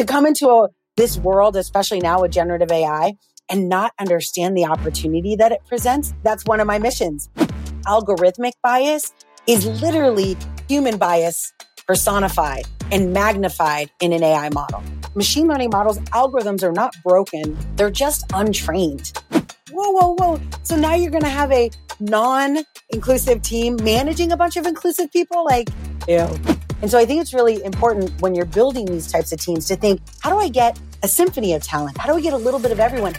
to come into a, this world, especially now with generative AI, and not understand the opportunity that it presents, that's one of my missions. Algorithmic bias is literally human bias personified and magnified in an AI model. Machine learning models, algorithms are not broken, they're just untrained. Whoa, whoa, whoa. So now you're going to have a non inclusive team managing a bunch of inclusive people? Like, ew. And so I think it's really important when you're building these types of teams to think, how do I get a symphony of talent? How do we get a little bit of everyone?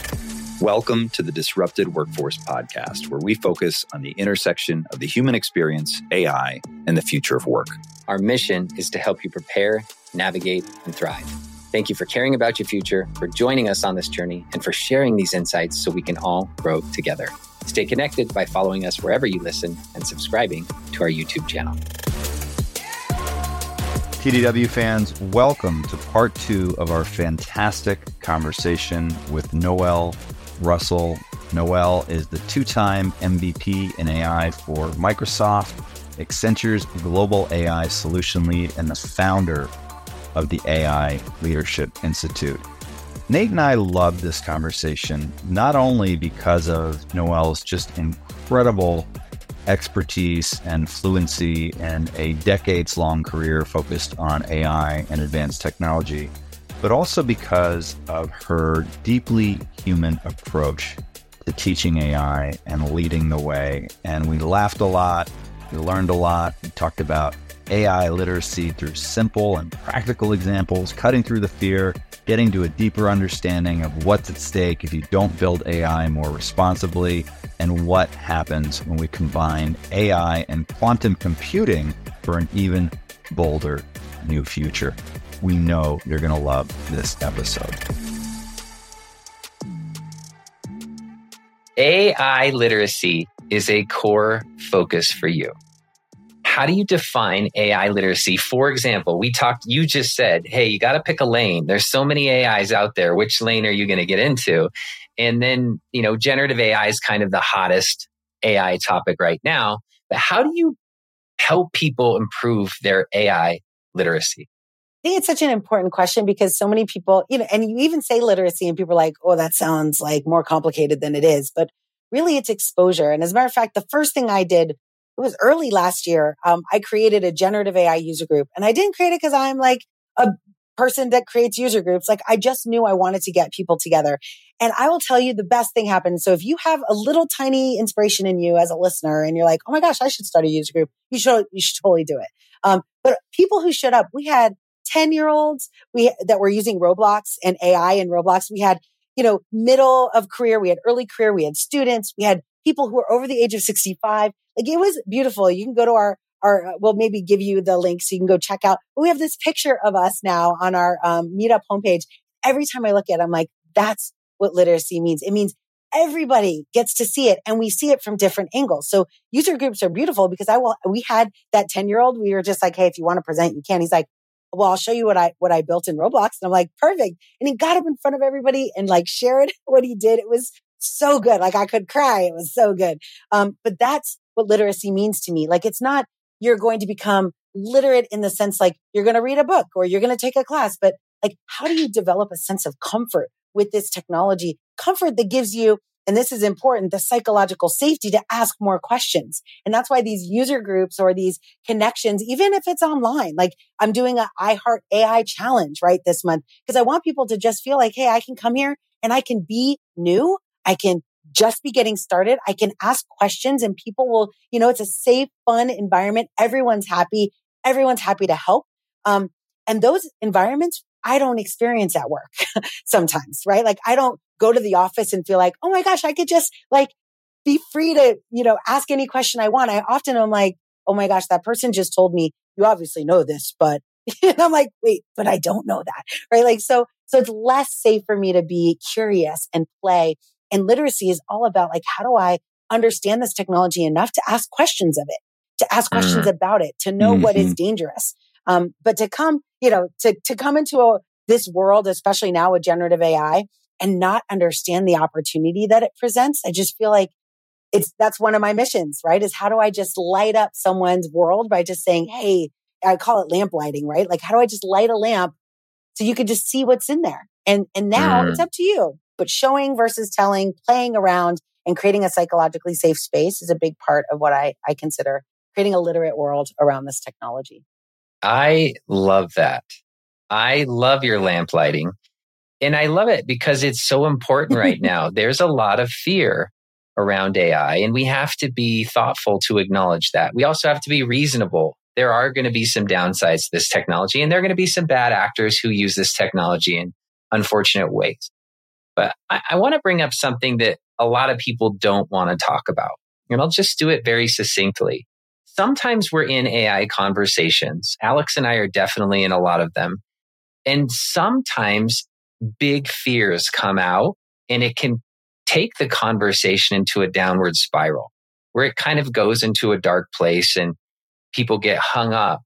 Welcome to the Disrupted Workforce Podcast, where we focus on the intersection of the human experience, AI, and the future of work. Our mission is to help you prepare, navigate, and thrive. Thank you for caring about your future, for joining us on this journey, and for sharing these insights so we can all grow together. Stay connected by following us wherever you listen and subscribing to our YouTube channel. TDW fans, welcome to part two of our fantastic conversation with Noelle Russell. Noelle is the two time MVP in AI for Microsoft, Accenture's Global AI Solution Lead, and the founder of the AI Leadership Institute. Nate and I loved this conversation, not only because of Noelle's just incredible expertise and fluency and a decades long career focused on AI and advanced technology, but also because of her deeply human approach to teaching AI and leading the way. And we laughed a lot, we learned a lot, we talked about AI literacy through simple and practical examples, cutting through the fear, getting to a deeper understanding of what's at stake if you don't build AI more responsibly, and what happens when we combine AI and quantum computing for an even bolder new future. We know you're going to love this episode. AI literacy is a core focus for you how do you define AI literacy? For example, we talked, you just said, hey, you got to pick a lane. There's so many AIs out there. Which lane are you going to get into? And then, you know, generative AI is kind of the hottest AI topic right now. But how do you help people improve their AI literacy? I think it's such an important question because so many people, you know, and you even say literacy and people are like, oh, that sounds like more complicated than it is. But really it's exposure. And as a matter of fact, the first thing I did it was early last year. Um, I created a generative AI user group and I didn't create it because I'm like a person that creates user groups. Like I just knew I wanted to get people together. And I will tell you the best thing happened. So if you have a little tiny inspiration in you as a listener and you're like, Oh my gosh, I should start a user group. You should, you should totally do it. Um, but people who showed up, we had 10 year olds we that were using Roblox and AI in Roblox. We had, you know, middle of career. We had early career. We had students. We had people who were over the age of 65. Like it was beautiful. You can go to our, our, we'll maybe give you the link so you can go check out. But we have this picture of us now on our um, meetup homepage. Every time I look at it, I'm like, that's what literacy means. It means everybody gets to see it and we see it from different angles. So user groups are beautiful because I will, we had that 10 year old, we were just like, Hey, if you want to present, you can. He's like, well, I'll show you what I, what I built in Roblox. And I'm like, perfect. And he got up in front of everybody and like shared what he did. It was so good. Like I could cry. It was so good. Um, but that's what literacy means to me. Like it's not you're going to become literate in the sense like you're going to read a book or you're going to take a class, but like how do you develop a sense of comfort with this technology? Comfort that gives you and this is important, the psychological safety to ask more questions. And that's why these user groups or these connections, even if it's online, like I'm doing a iHeart AI challenge, right, this month, because I want people to just feel like, Hey, I can come here and I can be new I can just be getting started. I can ask questions and people will, you know, it's a safe, fun environment. Everyone's happy. Everyone's happy to help. Um, and those environments I don't experience at work sometimes, right? Like I don't go to the office and feel like, oh my gosh, I could just like be free to, you know, ask any question I want. I often am like, oh my gosh, that person just told me, you obviously know this, but I'm like, wait, but I don't know that, right? Like, so, so it's less safe for me to be curious and play and literacy is all about like, how do I understand this technology enough to ask questions of it, to ask questions mm. about it, to know mm-hmm. what is mm-hmm. dangerous. Um, but to come, you know, to, to come into a, this world, especially now with generative AI and not understand the opportunity that it presents, I just feel like it's, that's one of my missions, right? Is how do I just light up someone's world by just saying, Hey, I call it lamp lighting, right? Like, how do I just light a lamp So you could just see what's in there. And, and now mm. it's up to you. But showing versus telling, playing around and creating a psychologically safe space is a big part of what I, I consider creating a literate world around this technology. I love that. I love your lamp lighting. And I love it because it's so important right now. There's a lot of fear around AI, and we have to be thoughtful to acknowledge that. We also have to be reasonable. There are going to be some downsides to this technology, and there are going to be some bad actors who use this technology in unfortunate ways. But I, I want to bring up something that a lot of people don't want to talk about. And I'll just do it very succinctly. Sometimes we're in AI conversations. Alex and I are definitely in a lot of them. And sometimes big fears come out and it can take the conversation into a downward spiral where it kind of goes into a dark place and people get hung up.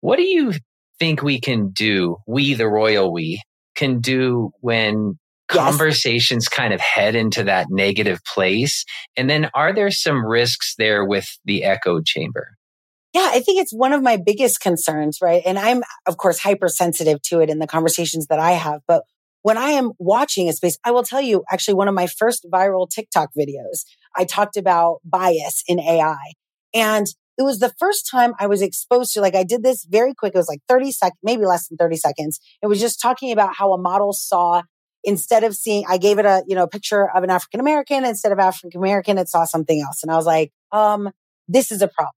What do you think we can do, we, the royal we, can do when. Conversations kind of head into that negative place? And then are there some risks there with the echo chamber? Yeah, I think it's one of my biggest concerns, right? And I'm, of course, hypersensitive to it in the conversations that I have. But when I am watching a space, I will tell you actually one of my first viral TikTok videos, I talked about bias in AI. And it was the first time I was exposed to, like, I did this very quick. It was like 30 seconds, maybe less than 30 seconds. It was just talking about how a model saw, instead of seeing, I gave it a, you know, picture of an African American. Instead of African American, it saw something else. And I was like, um, this is a problem.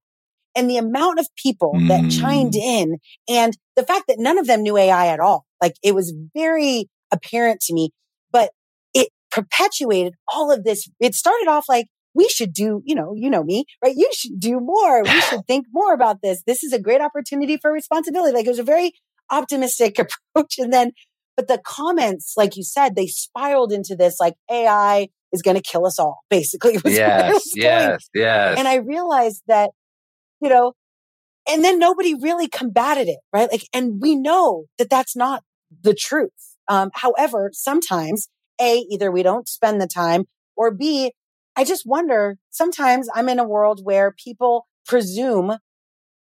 And the amount of people mm. that chimed mm. in and the fact that none of them knew AI at all. Like it was very apparent to me, but it perpetuated all of this. It started off like, we should do, you know, you know me, right? You should do more. We should think more about this. This is a great opportunity for responsibility. Like it was a very optimistic approach. And then, but the comments, like you said, they spiraled into this like AI is going to kill us all, basically. yes, yes, yes. And I realized that, you know, and then nobody really combated it, right? Like, and we know that that's not the truth. Um, however, sometimes A, either we don't spend the time or B, I just wonder, sometimes I'm in a world where people presume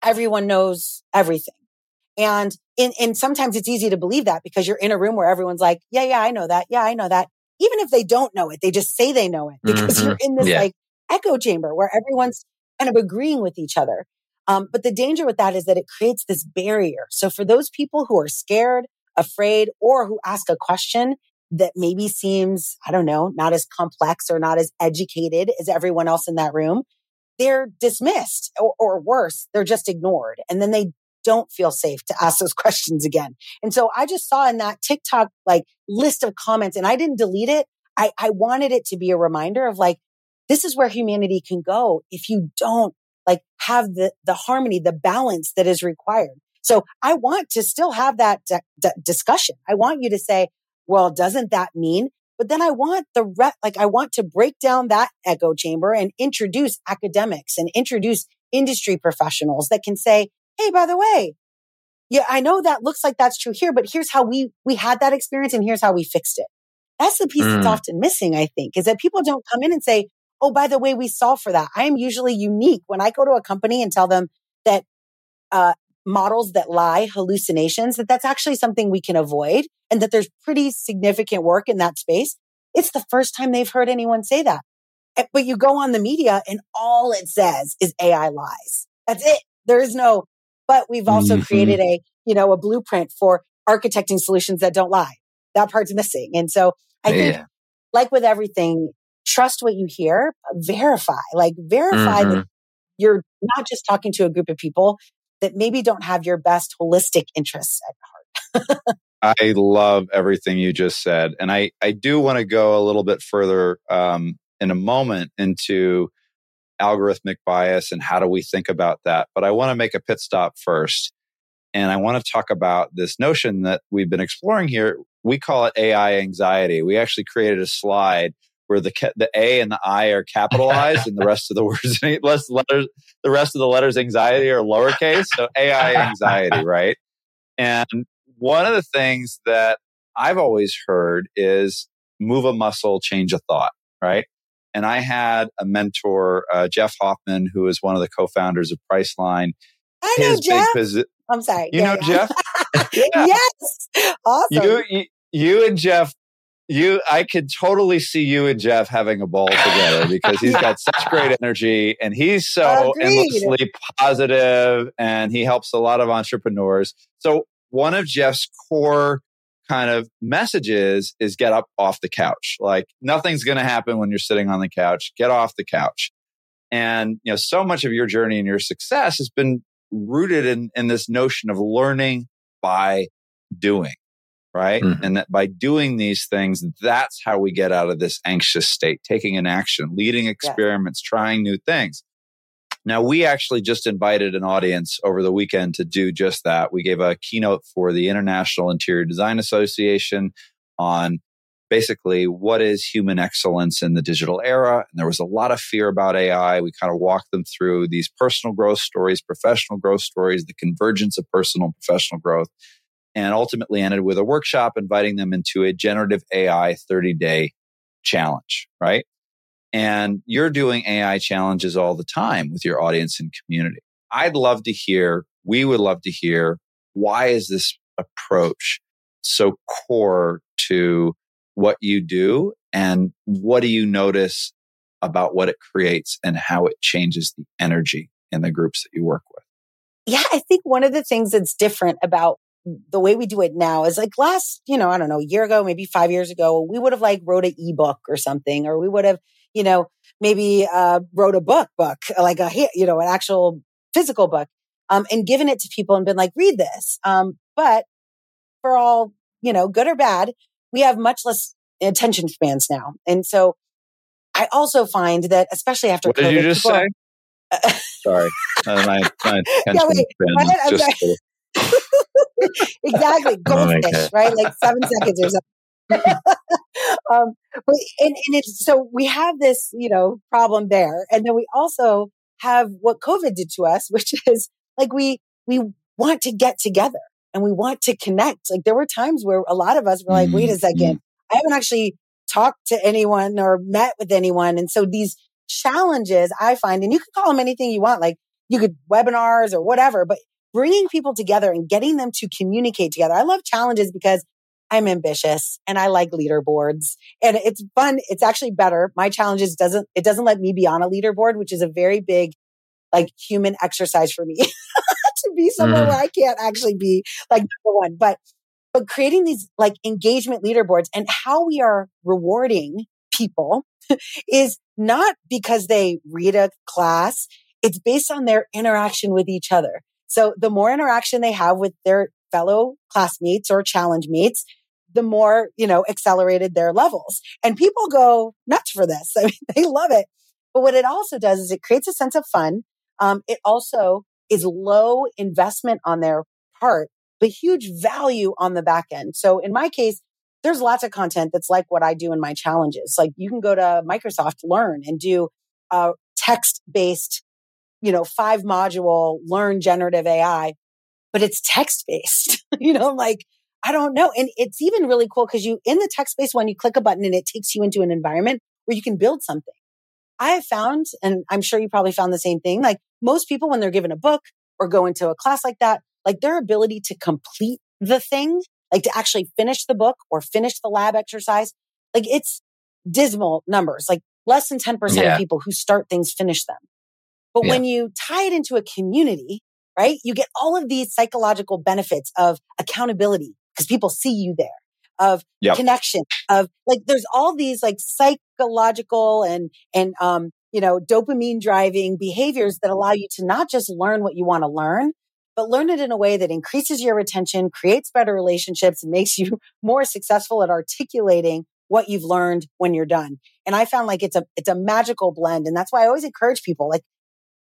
everyone knows everything. And in, and sometimes it's easy to believe that because you're in a room where everyone's like, yeah, yeah, I know that. Yeah, I know that. Even if they don't know it, they just say they know it because mm-hmm. you're in this yeah. like echo chamber where everyone's kind of agreeing with each other. Um, but the danger with that is that it creates this barrier. So for those people who are scared, afraid, or who ask a question that maybe seems, I don't know, not as complex or not as educated as everyone else in that room, they're dismissed or, or worse, they're just ignored. And then they don't feel safe to ask those questions again. And so I just saw in that TikTok like list of comments and I didn't delete it. I, I wanted it to be a reminder of like, this is where humanity can go if you don't like have the, the harmony, the balance that is required. So I want to still have that d- d- discussion. I want you to say, well, doesn't that mean? But then I want the like I want to break down that echo chamber and introduce academics and introduce industry professionals that can say, "Hey, by the way, yeah, I know that looks like that's true here, but here's how we we had that experience and here's how we fixed it." That's the piece mm. that's often missing, I think, is that people don't come in and say, "Oh, by the way, we solve for that." I am usually unique when I go to a company and tell them that uh, models that lie, hallucinations, that that's actually something we can avoid and that there's pretty significant work in that space. It's the first time they've heard anyone say that. But you go on the media and all it says is AI lies. That's it. There is no, but we've also mm-hmm. created a, you know, a blueprint for architecting solutions that don't lie. That part's missing. And so I yeah. think like with everything, trust what you hear, verify, like verify mm-hmm. that you're not just talking to a group of people that maybe don't have your best holistic interests at heart. I love everything you just said. And I, I do want to go a little bit further um, in a moment into algorithmic bias and how do we think about that. But I want to make a pit stop first. And I want to talk about this notion that we've been exploring here. We call it AI anxiety. We actually created a slide where the the A and the I are capitalized and the rest of the words less letters the rest of the letters anxiety are lowercase. So AI anxiety, right? And one of the things that I've always heard is move a muscle, change a thought, right? And I had a mentor, uh, Jeff Hoffman, who is one of the co-founders of Priceline. I know His Jeff. Posi- I'm sorry. You yeah, know yeah. Jeff? yeah. Yes. awesome. You, you, you and Jeff you I could totally see you and Jeff having a ball together because he's got such great energy and he's so Agreed. endlessly positive and he helps a lot of entrepreneurs. So one of Jeff's core kind of messages is get up off the couch. Like nothing's going to happen when you're sitting on the couch. Get off the couch. And you know, so much of your journey and your success has been rooted in in this notion of learning by doing right? Mm-hmm. And that by doing these things, that's how we get out of this anxious state, taking an action, leading experiments, yeah. trying new things. Now, we actually just invited an audience over the weekend to do just that. We gave a keynote for the International Interior Design Association on basically what is human excellence in the digital era. And there was a lot of fear about AI. We kind of walked them through these personal growth stories, professional growth stories, the convergence of personal and professional growth and ultimately ended with a workshop inviting them into a generative AI 30 day challenge, right? And you're doing AI challenges all the time with your audience and community. I'd love to hear, we would love to hear, why is this approach so core to what you do? And what do you notice about what it creates and how it changes the energy in the groups that you work with? Yeah, I think one of the things that's different about the way we do it now is like last, you know, I don't know, a year ago, maybe five years ago, we would have like wrote an ebook or something, or we would have, you know, maybe uh, wrote a book, book like a, you know, an actual physical book, um, and given it to people and been like, read this. Um, but for all, you know, good or bad, we have much less attention spans now. And so I also find that, especially after what COVID, did you just say? Sorry, uh, my, my attention yeah, wait, just exactly. Goldfish, oh right? Like seven seconds or something. Um, but, and, and it's so we have this, you know, problem there. And then we also have what COVID did to us, which is like we, we want to get together and we want to connect. Like there were times where a lot of us were like, wait a 2nd mm-hmm. I haven't actually talked to anyone or met with anyone. And so these challenges I find, and you can call them anything you want, like you could webinars or whatever, but bringing people together and getting them to communicate together. I love challenges because I'm ambitious and I like leaderboards and it's fun. It's actually better. My challenges doesn't, it doesn't let me be on a leaderboard, which is a very big, like human exercise for me to be somewhere mm. where I can't actually be like number one. But, but creating these like engagement leaderboards and how we are rewarding people is not because they read a class. It's based on their interaction with each other. So the more interaction they have with their fellow classmates or challenge mates, the more, you know, accelerated their levels. And people go nuts for this. I mean, they love it. But what it also does is it creates a sense of fun. Um, it also is low investment on their part, but huge value on the back end. So in my case, there's lots of content that's like what I do in my challenges. Like you can go to Microsoft Learn and do a text based you know, five module learn generative AI, but it's text based, you know, like, I don't know. And it's even really cool because you, in the text based one, you click a button and it takes you into an environment where you can build something. I have found, and I'm sure you probably found the same thing, like most people, when they're given a book or go into a class like that, like their ability to complete the thing, like to actually finish the book or finish the lab exercise, like it's dismal numbers, like less than 10% yeah. of people who start things finish them. But yeah. when you tie it into a community, right, you get all of these psychological benefits of accountability because people see you there, of yep. connection, of like, there's all these like psychological and, and, um, you know, dopamine driving behaviors that allow you to not just learn what you want to learn, but learn it in a way that increases your retention, creates better relationships, and makes you more successful at articulating what you've learned when you're done. And I found like it's a, it's a magical blend. And that's why I always encourage people, like,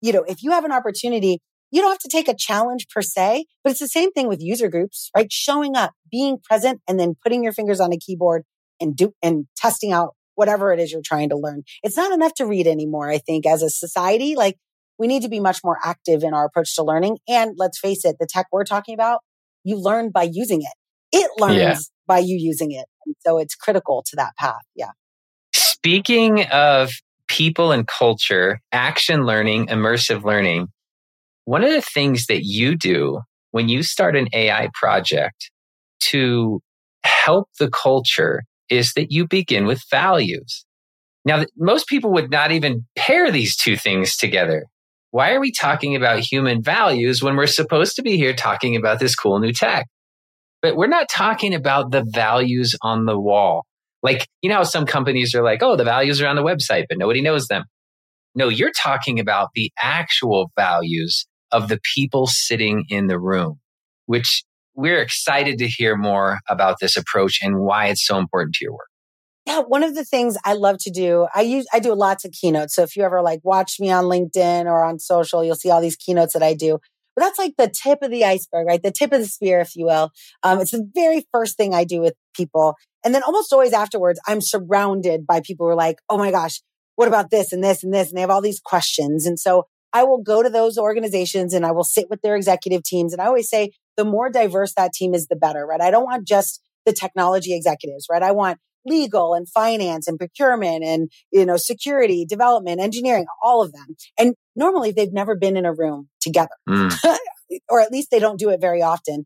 you know, if you have an opportunity, you don't have to take a challenge per se, but it's the same thing with user groups, right? Showing up, being present, and then putting your fingers on a keyboard and do and testing out whatever it is you're trying to learn. It's not enough to read anymore. I think as a society, like we need to be much more active in our approach to learning. And let's face it, the tech we're talking about, you learn by using it. It learns yeah. by you using it. And so it's critical to that path. Yeah. Speaking of people and culture, action learning, immersive learning. One of the things that you do when you start an AI project to help the culture is that you begin with values. Now, most people would not even pair these two things together. Why are we talking about human values when we're supposed to be here talking about this cool new tech? But we're not talking about the values on the wall. Like, you know some companies are like, oh, the values are on the website, but nobody knows them. No, you're talking about the actual values of the people sitting in the room, which we're excited to hear more about this approach and why it's so important to your work. Yeah, one of the things I love to do, I use I do lots of keynotes. So if you ever like watch me on LinkedIn or on social, you'll see all these keynotes that I do. But that's like the tip of the iceberg, right? The tip of the spear, if you will. Um, it's the very first thing I do with people. And then almost always afterwards, I'm surrounded by people who are like, oh my gosh, what about this and this and this? And they have all these questions. And so I will go to those organizations and I will sit with their executive teams. And I always say, the more diverse that team is, the better, right? I don't want just the technology executives, right? I want legal and finance and procurement and, you know, security, development, engineering, all of them. And normally they've never been in a room together, mm. or at least they don't do it very often.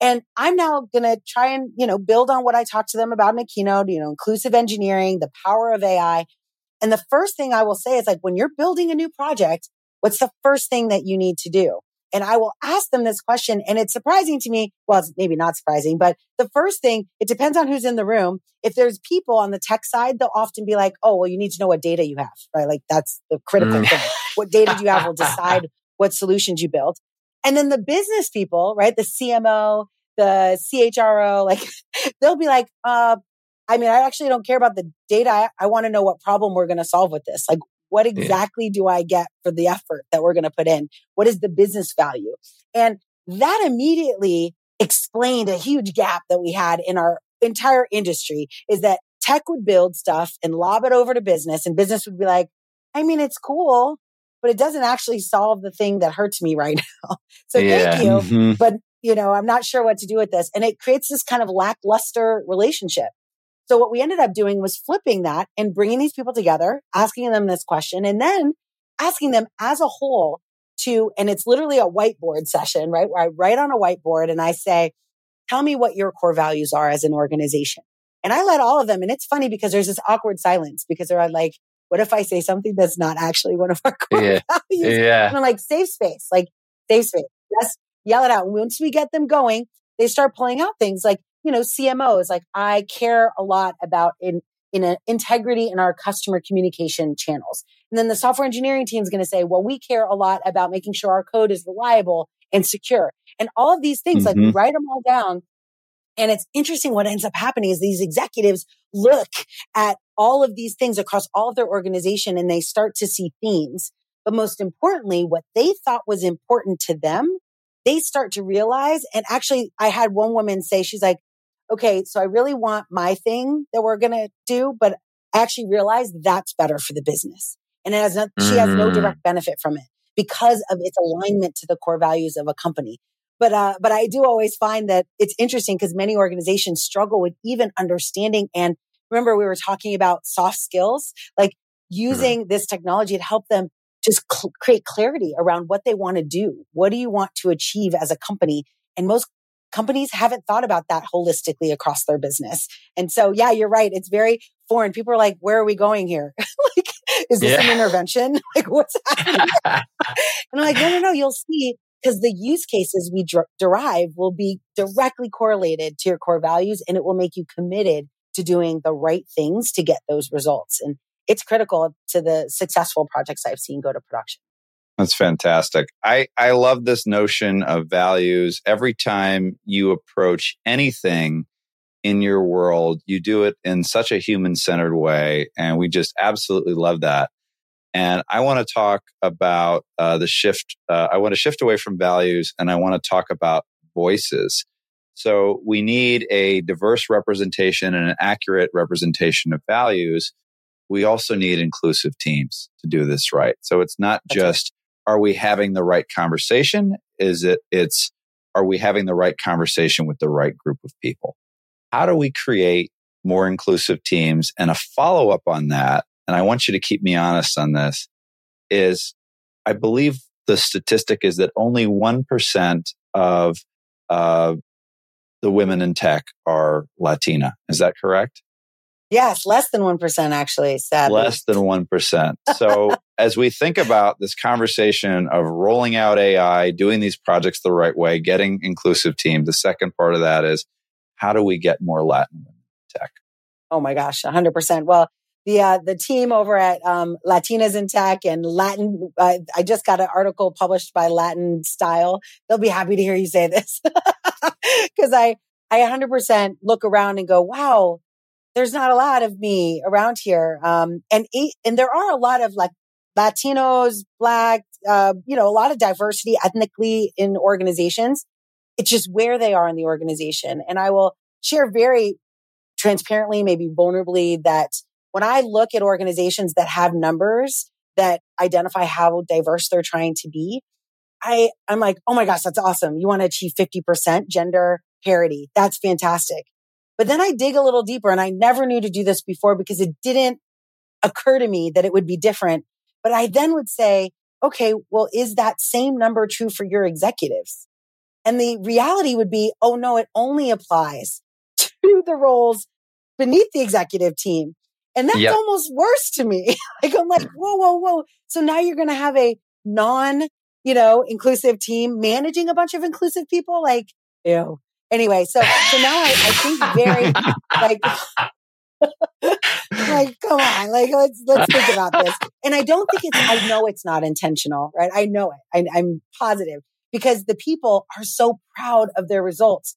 And I'm now going to try and, you know, build on what I talked to them about in a keynote, you know, inclusive engineering, the power of AI. And the first thing I will say is like, when you're building a new project, what's the first thing that you need to do? And I will ask them this question. And it's surprising to me. Well, it's maybe not surprising, but the first thing, it depends on who's in the room. If there's people on the tech side, they'll often be like, oh, well, you need to know what data you have, right? Like that's the critical mm. thing. What data do you have will decide what solutions you build. And then the business people, right? The CMO, the CHRO, like they'll be like, uh, I mean, I actually don't care about the data. I, I want to know what problem we're going to solve with this. Like, what exactly yeah. do I get for the effort that we're going to put in? What is the business value? And that immediately explained a huge gap that we had in our entire industry is that tech would build stuff and lob it over to business and business would be like, I mean, it's cool, but it doesn't actually solve the thing that hurts me right now. So yeah. thank you. Mm-hmm. But you know, I'm not sure what to do with this. And it creates this kind of lackluster relationship. So what we ended up doing was flipping that and bringing these people together, asking them this question and then asking them as a whole to, and it's literally a whiteboard session, right? Where I write on a whiteboard and I say, tell me what your core values are as an organization. And I let all of them. And it's funny because there's this awkward silence because they're like, what if I say something that's not actually one of our core yeah. values? Yeah. And I'm like, safe space, like safe space. Yes, yell it out. And once we get them going, they start pulling out things like, you know, CMOs, like I care a lot about in, in a, integrity in our customer communication channels. And then the software engineering team is going to say, well, we care a lot about making sure our code is reliable and secure. And all of these things, mm-hmm. like write them all down. And it's interesting what ends up happening is these executives look at all of these things across all of their organization and they start to see themes. But most importantly, what they thought was important to them, they start to realize. And actually, I had one woman say, she's like, okay, so I really want my thing that we're going to do, but I actually realize that's better for the business. And it has not, mm. she has no mm. direct benefit from it because of its alignment to the core values of a company. But, uh, but I do always find that it's interesting because many organizations struggle with even understanding. And remember, we were talking about soft skills, like mm-hmm. using mm. this technology to help them just cl- create clarity around what they want to do. What do you want to achieve as a company? And most companies haven't thought about that holistically across their business. And so, yeah, you're right. It's very foreign. People are like, where are we going here? like, is this yeah. an intervention? like, what's happening? and I'm like, no, no, no, you'll see. Because the use cases we dr- derive will be directly correlated to your core values and it will make you committed to doing the right things to get those results. And it's critical to the successful projects I've seen go to production. That's fantastic. I, I love this notion of values. Every time you approach anything in your world, you do it in such a human centered way. And we just absolutely love that. And I want to talk about uh, the shift. Uh, I want to shift away from values and I want to talk about voices. So we need a diverse representation and an accurate representation of values. We also need inclusive teams to do this right. So it's not That's just are we having the right conversation? Is it, it's, are we having the right conversation with the right group of people? How do we create more inclusive teams? And a follow up on that, and I want you to keep me honest on this, is I believe the statistic is that only 1% of uh, the women in tech are Latina. Is that correct? Yes, less than 1% actually, sadly. Less than 1%. So, as we think about this conversation of rolling out AI, doing these projects the right way, getting inclusive teams, the second part of that is how do we get more Latin women in tech? Oh my gosh, 100%. Well, the uh, the team over at um, Latinas in Tech and Latin. Uh, I just got an article published by Latin Style. They'll be happy to hear you say this because I I 100% look around and go, wow, there's not a lot of me around here. Um, and and there are a lot of like Latinos, Black, uh, you know, a lot of diversity ethnically in organizations. It's just where they are in the organization. And I will share very transparently, maybe vulnerably, that when I look at organizations that have numbers that identify how diverse they're trying to be, I, I'm like, oh my gosh, that's awesome. You want to achieve 50% gender parity. That's fantastic. But then I dig a little deeper and I never knew to do this before because it didn't occur to me that it would be different. But I then would say, okay, well, is that same number true for your executives? And the reality would be, oh no, it only applies to the roles beneath the executive team. And that's yep. almost worse to me. like I'm like, whoa, whoa, whoa. So now you're going to have a non, you know, inclusive team managing a bunch of inclusive people. Like, ew. Anyway, so so now I, I think very like like come on like let's let's think about this. And i don't think it's i know it's not intentional right? I know it. I, i'm positive because the people are so proud of their results.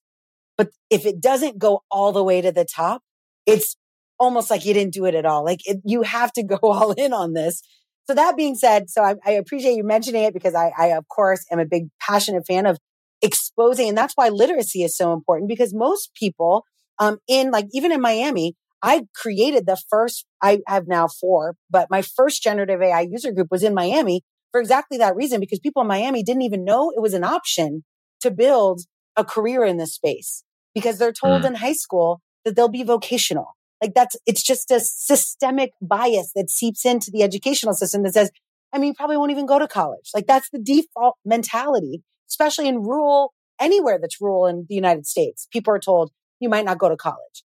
But if it doesn't go all the way to the top it's almost like you didn't do it at all. Like it, you have to go all in on this. So that being said so I, I appreciate you mentioning it because I, I of course am a big passionate fan of exposing. And that's why literacy is so important because most people, um, in like, even in Miami, I created the first, I have now four, but my first generative AI user group was in Miami for exactly that reason, because people in Miami didn't even know it was an option to build a career in this space because they're told mm. in high school that they'll be vocational. Like that's, it's just a systemic bias that seeps into the educational system that says, I mean, you probably won't even go to college. Like that's the default mentality especially in rural, anywhere that's rural in the United States. People are told you might not go to college.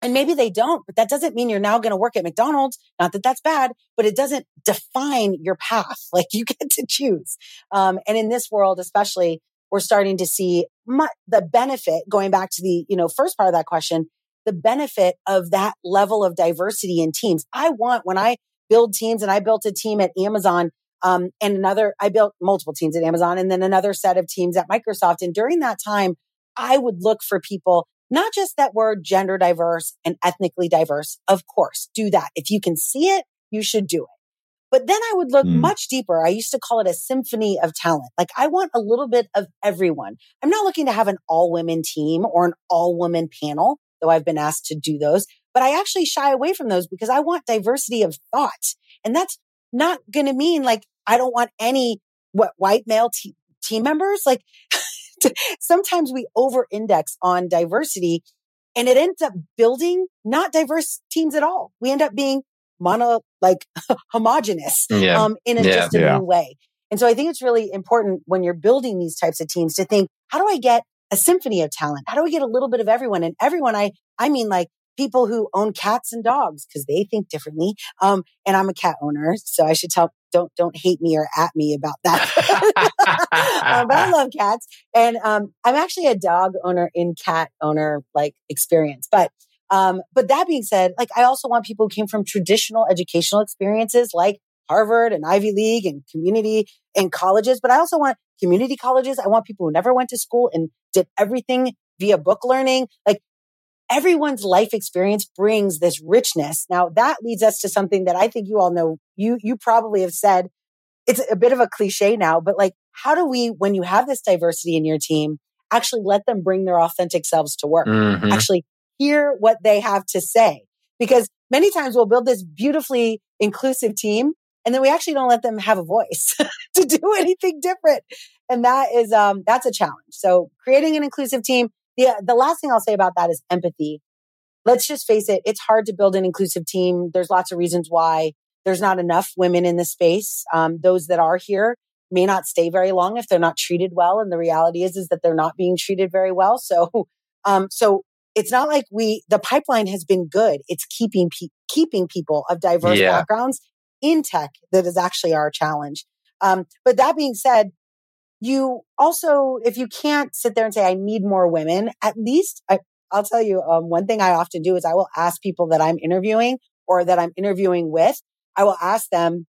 And maybe they don't, but that doesn't mean you're now going to work at McDonald's. Not that that's bad, but it doesn't define your path. Like you get to choose. Um, and in this world, especially, we're starting to see my, the benefit going back to the, you know, first part of that question, the benefit of that level of diversity in teams. I want when I build teams and I built a team at Amazon um, and another, I built multiple teams at Amazon and then another set of teams at Microsoft. And during that time, I would look for people, not just that were gender diverse and ethnically diverse. Of course, do that. If you can see it, you should do it. But then I would look mm. much deeper. I used to call it a symphony of talent. Like I want a little bit of everyone. I'm not looking to have an all women team or an all woman panel, though I've been asked to do those, but I actually shy away from those because I want diversity of thought. And that's not going to mean like I don't want any what white male t- team members. Like sometimes we over index on diversity and it ends up building not diverse teams at all. We end up being mono, like homogenous, yeah. um, in a, yeah, just a yeah. new way. And so I think it's really important when you're building these types of teams to think, how do I get a symphony of talent? How do we get a little bit of everyone? And everyone, I, I mean like people who own cats and dogs because they think differently. Um, and I'm a cat owner, so I should tell don't don't hate me or at me about that. um, but I love cats, and um, I'm actually a dog owner in cat owner like experience. But um, but that being said, like I also want people who came from traditional educational experiences like Harvard and Ivy League and community and colleges. But I also want community colleges. I want people who never went to school and did everything via book learning. Like everyone's life experience brings this richness. Now that leads us to something that I think you all know. You, you probably have said it's a bit of a cliche now, but like, how do we, when you have this diversity in your team, actually let them bring their authentic selves to work? Mm-hmm. Actually hear what they have to say. Because many times we'll build this beautifully inclusive team and then we actually don't let them have a voice to do anything different. And that is, um, that's a challenge. So creating an inclusive team, the, the last thing I'll say about that is empathy. Let's just face it. It's hard to build an inclusive team. There's lots of reasons why there's not enough women in the space. Um, those that are here may not stay very long if they're not treated well. And the reality is, is that they're not being treated very well. So, Um, so it's not like we, the pipeline has been good. It's keeping, pe- keeping people of diverse yeah. backgrounds in tech that is actually our challenge. Um, but that being said, you also, if you can't sit there and say, I need more women, at least I, will tell you, um, one thing I often do is I will ask people that I'm interviewing or that I'm interviewing with, I will ask them,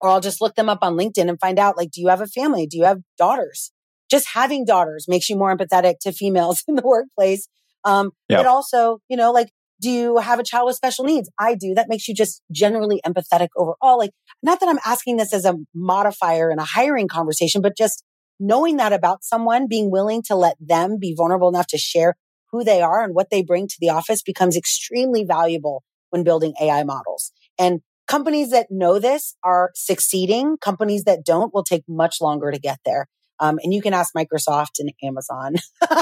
or I'll just look them up on LinkedIn and find out, like, do you have a family? Do you have daughters? Just having daughters makes you more empathetic to females in the workplace. Um, yep. but also, you know, like, do you have a child with special needs? I do. That makes you just generally empathetic overall. Like, not that I'm asking this as a modifier in a hiring conversation, but just knowing that about someone, being willing to let them be vulnerable enough to share who they are and what they bring to the office becomes extremely valuable when building AI models. And companies that know this are succeeding. Companies that don't will take much longer to get there. Um, and you can ask Microsoft and Amazon,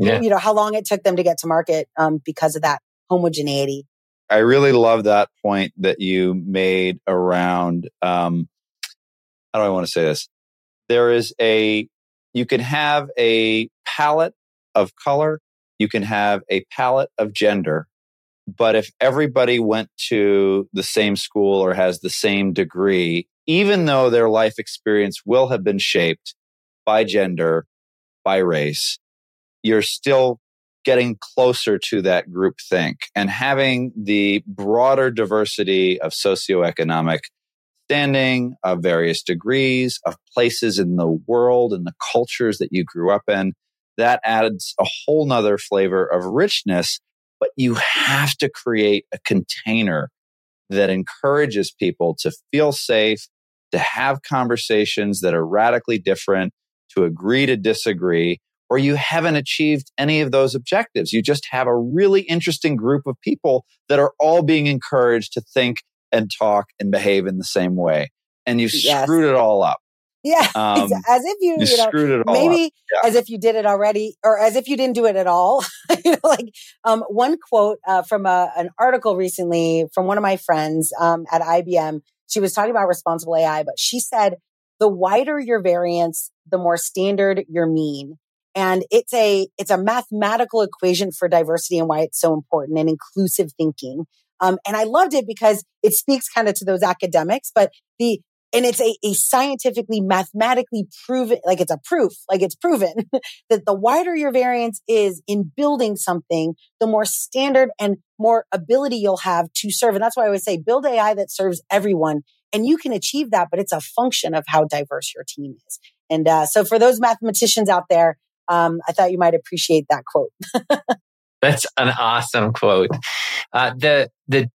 yeah. you know, how long it took them to get to market um, because of that homogeneity. I really love that point that you made around, um, how do I want to say this? There is a, you can have a palette of color, you can have a palette of gender, but if everybody went to the same school or has the same degree, even though their life experience will have been shaped by gender, by race, you're still getting closer to that group think and having the broader diversity of socioeconomic standing of various degrees of places in the world and the cultures that you grew up in that adds a whole nother flavor of richness but you have to create a container that encourages people to feel safe, to have conversations that are radically different, to agree to disagree, or you haven't achieved any of those objectives. You just have a really interesting group of people that are all being encouraged to think and talk and behave in the same way. And you've yes. screwed it all up. Yeah, um, as if you, you, you know, screwed it all maybe yeah. as if you did it already, or as if you didn't do it at all. you know, like um, one quote uh, from a, an article recently from one of my friends um, at IBM. She was talking about responsible AI, but she said the wider your variance, the more standard your mean. And it's a it's a mathematical equation for diversity and why it's so important and inclusive thinking. Um, and I loved it because it speaks kind of to those academics, but the and it's a, a scientifically, mathematically proven, like it's a proof, like it's proven that the wider your variance is in building something, the more standard and more ability you'll have to serve. And that's why I would say build AI that serves everyone. And you can achieve that, but it's a function of how diverse your team is. And uh, so for those mathematicians out there, um, I thought you might appreciate that quote. That's an awesome quote. Uh, the the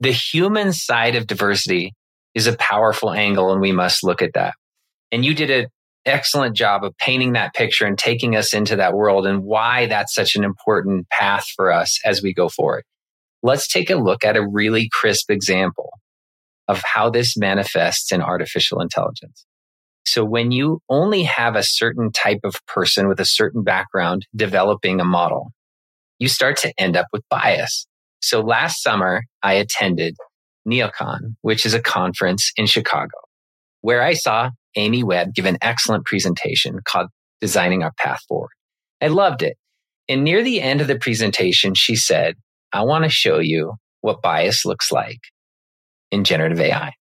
the human side of diversity is a powerful angle and we must look at that. And you did an excellent job of painting that picture and taking us into that world and why that's such an important path for us as we go forward. Let's take a look at a really crisp example of how this manifests in artificial intelligence. So when you only have a certain type of person with a certain background developing a model, you start to end up with bias. So last summer, I attended NeoCon, which is a conference in Chicago, where I saw Amy Webb give an excellent presentation called Designing Our Path Forward. I loved it. And near the end of the presentation, she said, I want to show you what bias looks like in generative AI.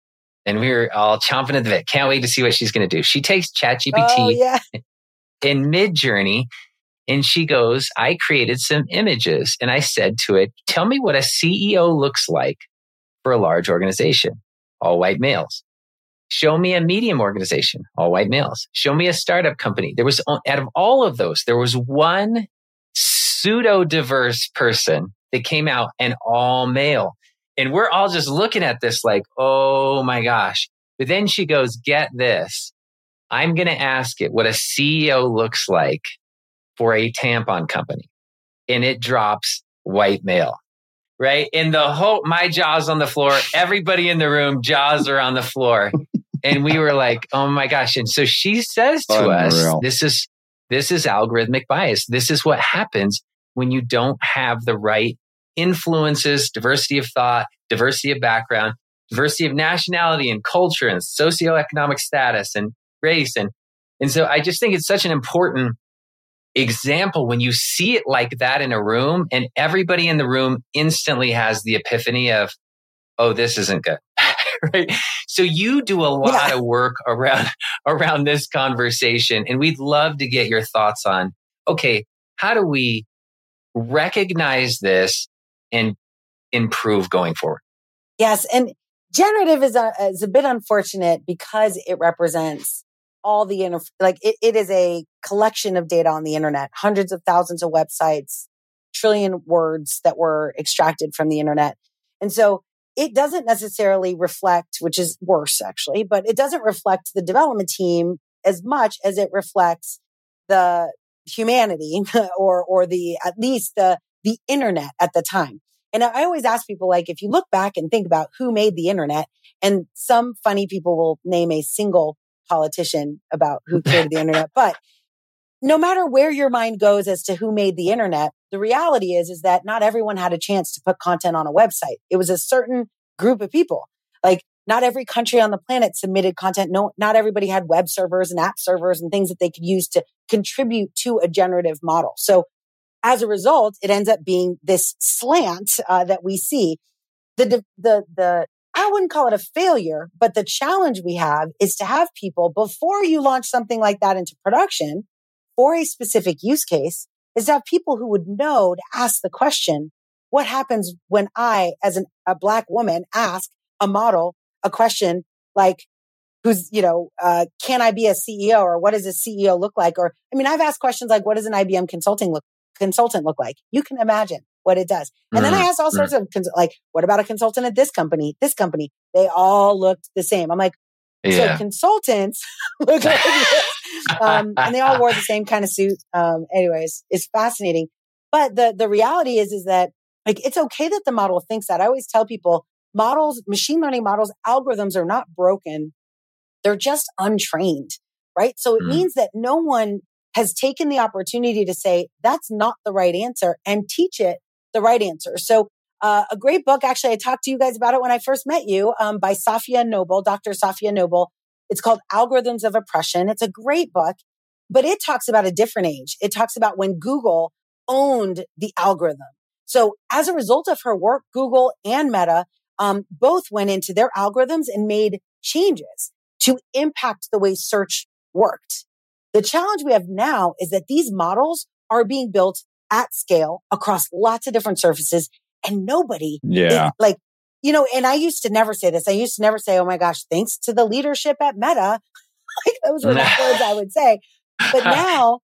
And we were all chomping at the bit. Can't wait to see what she's going to do. She takes ChatGPT oh, yeah. in Midjourney and she goes, I created some images and I said to it, tell me what a CEO looks like for a large organization, all white males. Show me a medium organization, all white males. Show me a startup company. There was, out of all of those, there was one pseudo diverse person that came out and all male. And we're all just looking at this like, oh my gosh. But then she goes, get this. I'm going to ask it what a CEO looks like for a tampon company. And it drops white male right? And the whole, my jaws on the floor, everybody in the room, jaws are on the floor. and we were like, oh my gosh. And so she says to Unreal. us, this is, this is algorithmic bias. This is what happens when you don't have the right influences, diversity of thought, diversity of background, diversity of nationality and culture and socioeconomic status and race. And, and so I just think it's such an important example when you see it like that in a room and everybody in the room instantly has the epiphany of, oh, this isn't good. right. So you do a lot yeah. of work around, around this conversation and we'd love to get your thoughts on, okay, how do we recognize this and improve going forward? Yes. And generative is a, is a bit unfortunate because it represents all the inter- like it, it is a collection of data on the internet, hundreds of thousands of websites, trillion words that were extracted from the internet. And so it doesn't necessarily reflect, which is worse actually, but it doesn't reflect the development team as much as it reflects the humanity or, or the, at least the, the internet at the time. And I always ask people, like, if you look back and think about who made the internet, and some funny people will name a single politician about who created the internet. But no matter where your mind goes as to who made the internet, the reality is, is that not everyone had a chance to put content on a website. It was a certain group of people. Like not every country on the planet submitted content. No, not everybody had web servers and app servers and things that they could use to contribute to a generative model. So as a result, it ends up being this slant uh, that we see. The, the, the I wouldn't call it a failure, but the challenge we have is to have people before you launch something like that into production for a specific use case is to have people who would know to ask the question, what happens when I, as an, a black woman, ask a model a question like, who's, you know, uh, can I be a CEO or what does a CEO look like? Or, I mean, I've asked questions like, what does an IBM consulting look, consultant look like? You can imagine what it does. And mm then I mm-hmm. asked all sorts mm of cons- like, what about a consultant at this company, this company? They all looked the same. I'm like, yeah. so consultants look like this. Um, and they all wore the same kind of suit. Um, anyways, it's fascinating. But the, the reality is, is that like, it's okay that the model thinks that. I always tell people models, machine learning models, algorithms are not broken. They're just untrained, right? So it mm means that no one has taken the opportunity to say, that's not the right answer and teach it the right answer. So uh, a great book, actually, I talked to you guys about it when I first met you um, by Safiya Noble, Dr. Safiya Noble. It's called Algorithms of Oppression. It's a great book, but it talks about a different age. It talks about when Google owned the algorithm. So as a result of her work, Google and Meta um, both went into their algorithms and made changes to impact the way search worked. The challenge we have now is that these models are being built at scale across lots of different surfaces and nobody yeah. Is, like, you know, and I used to never say this. I used to never say, Oh my gosh, thanks to the leadership at Meta. like those were the words I would say. But now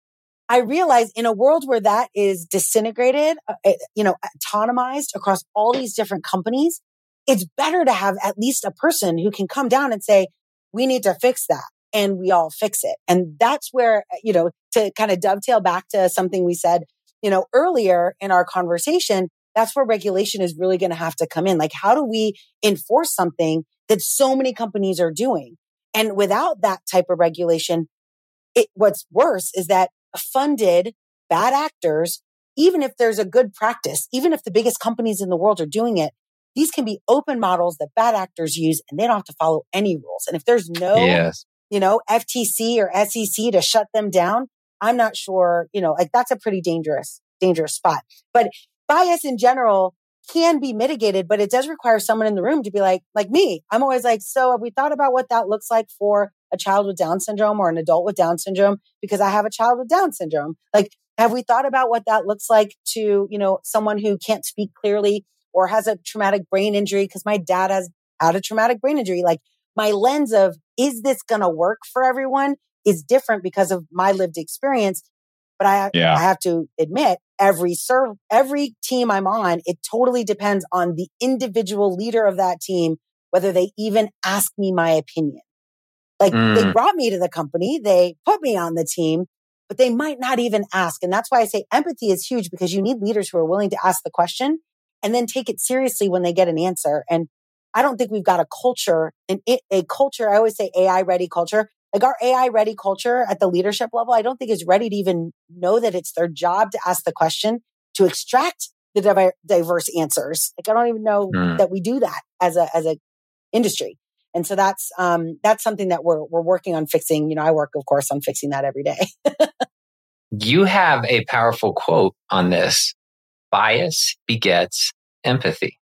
I realize in a world where that is disintegrated, uh, you know, autonomized across all these different companies, it's better to have at least a person who can come down and say, we need to fix that and we all fix it. And that's where, you know, to kind of dovetail back to something we said you know, earlier in our conversation, that's where regulation is really going to have to come in. Like, how do we enforce something that so many companies are doing? And without that type of regulation, it, what's worse is that funded bad actors, even if there's a good practice, even if the biggest companies in the world are doing it, these can be open models that bad actors use and they don't have to follow any rules. And if there's no, yes. you know, FTC or SEC to shut them down, I'm not sure, you know, like that's a pretty dangerous, dangerous spot. But bias in general can be mitigated, but it does require someone in the room to be like, like me. I'm always like, so have we thought about what that looks like for a child with Down syndrome or an adult with Down syndrome? Because I have a child with Down syndrome. Like, have we thought about what that looks like to, you know, someone who can't speak clearly or has a traumatic brain injury? Because my dad has had a traumatic brain injury. Like my lens of, is this going to work for everyone? Is different because of my lived experience. But I, yeah. I have to admit, every serve, every team I'm on, it totally depends on the individual leader of that team, whether they even ask me my opinion. Like mm. they brought me to the company, they put me on the team, but they might not even ask. And that's why I say empathy is huge because you need leaders who are willing to ask the question and then take it seriously when they get an answer. And I don't think we've got a culture, an, a culture. I always say AI ready culture. Like our AI ready culture at the leadership level, I don't think is ready to even know that it's their job to ask the question to extract the diverse answers. Like I don't even know mm. that we do that as a, as a industry. And so that's, um, that's something that we're, we're working on fixing. You know, I work, of course, on fixing that every day. You have a powerful quote on this. Bias begets empathy.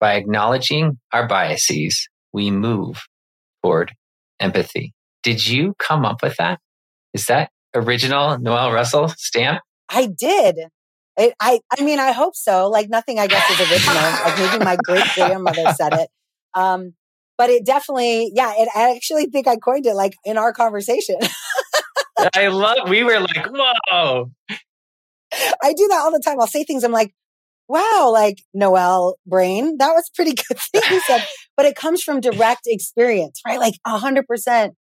By acknowledging our biases, we move toward empathy. Did you come up with that? Is that original Noelle Russell stamp? I did. I, I, I mean, I hope so. Like nothing, I guess, is original. like maybe my great grandmother said it. Um, but it definitely, yeah, it, I actually think I coined it like in our conversation. I love, we were like, whoa. I do that all the time. I'll say things. I'm like, wow, like Noelle brain, that was pretty good thing you said. but it comes from direct experience, right? Like a hundred percent.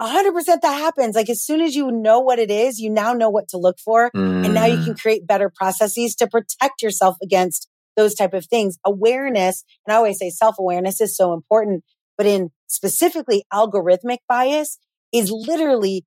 A hundred percent that happens. Like as soon as you know what it is, you now know what to look for. Mm. And now you can mm. create better processes to protect yourself against those type of things. Awareness, and I always say self-awareness is so important, but in specifically algorithmic bias is literally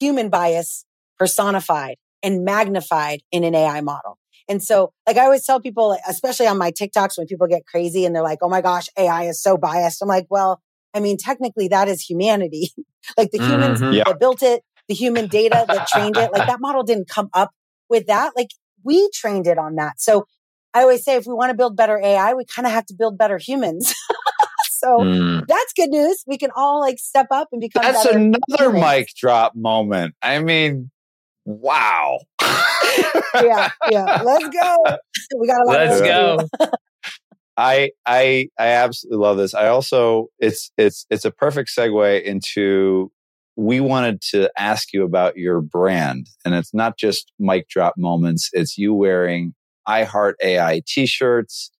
human bias personified and magnified in an AI model. And so, like I always tell people, especially on my TikToks, when people get crazy and they're like, "Oh my gosh, AI is so biased," I'm like, "Well, I mean, technically, that is humanity. like the humans mm-hmm, yeah. that built it, the human data that trained it. Like that model didn't come up with that. Like we trained it on that. So I always say, if we want to build better AI, we kind of have to build better humans." So mm. that's good news. We can all like step up and become. That's another humans. mic drop moment. I mean, wow. yeah, yeah. Let's go. We got a lot. Let's go. I I I absolutely love this. I also it's it's it's a perfect segue into we wanted to ask you about your brand and it's not just mic drop moments it's you wearing I Heart AI t-shirts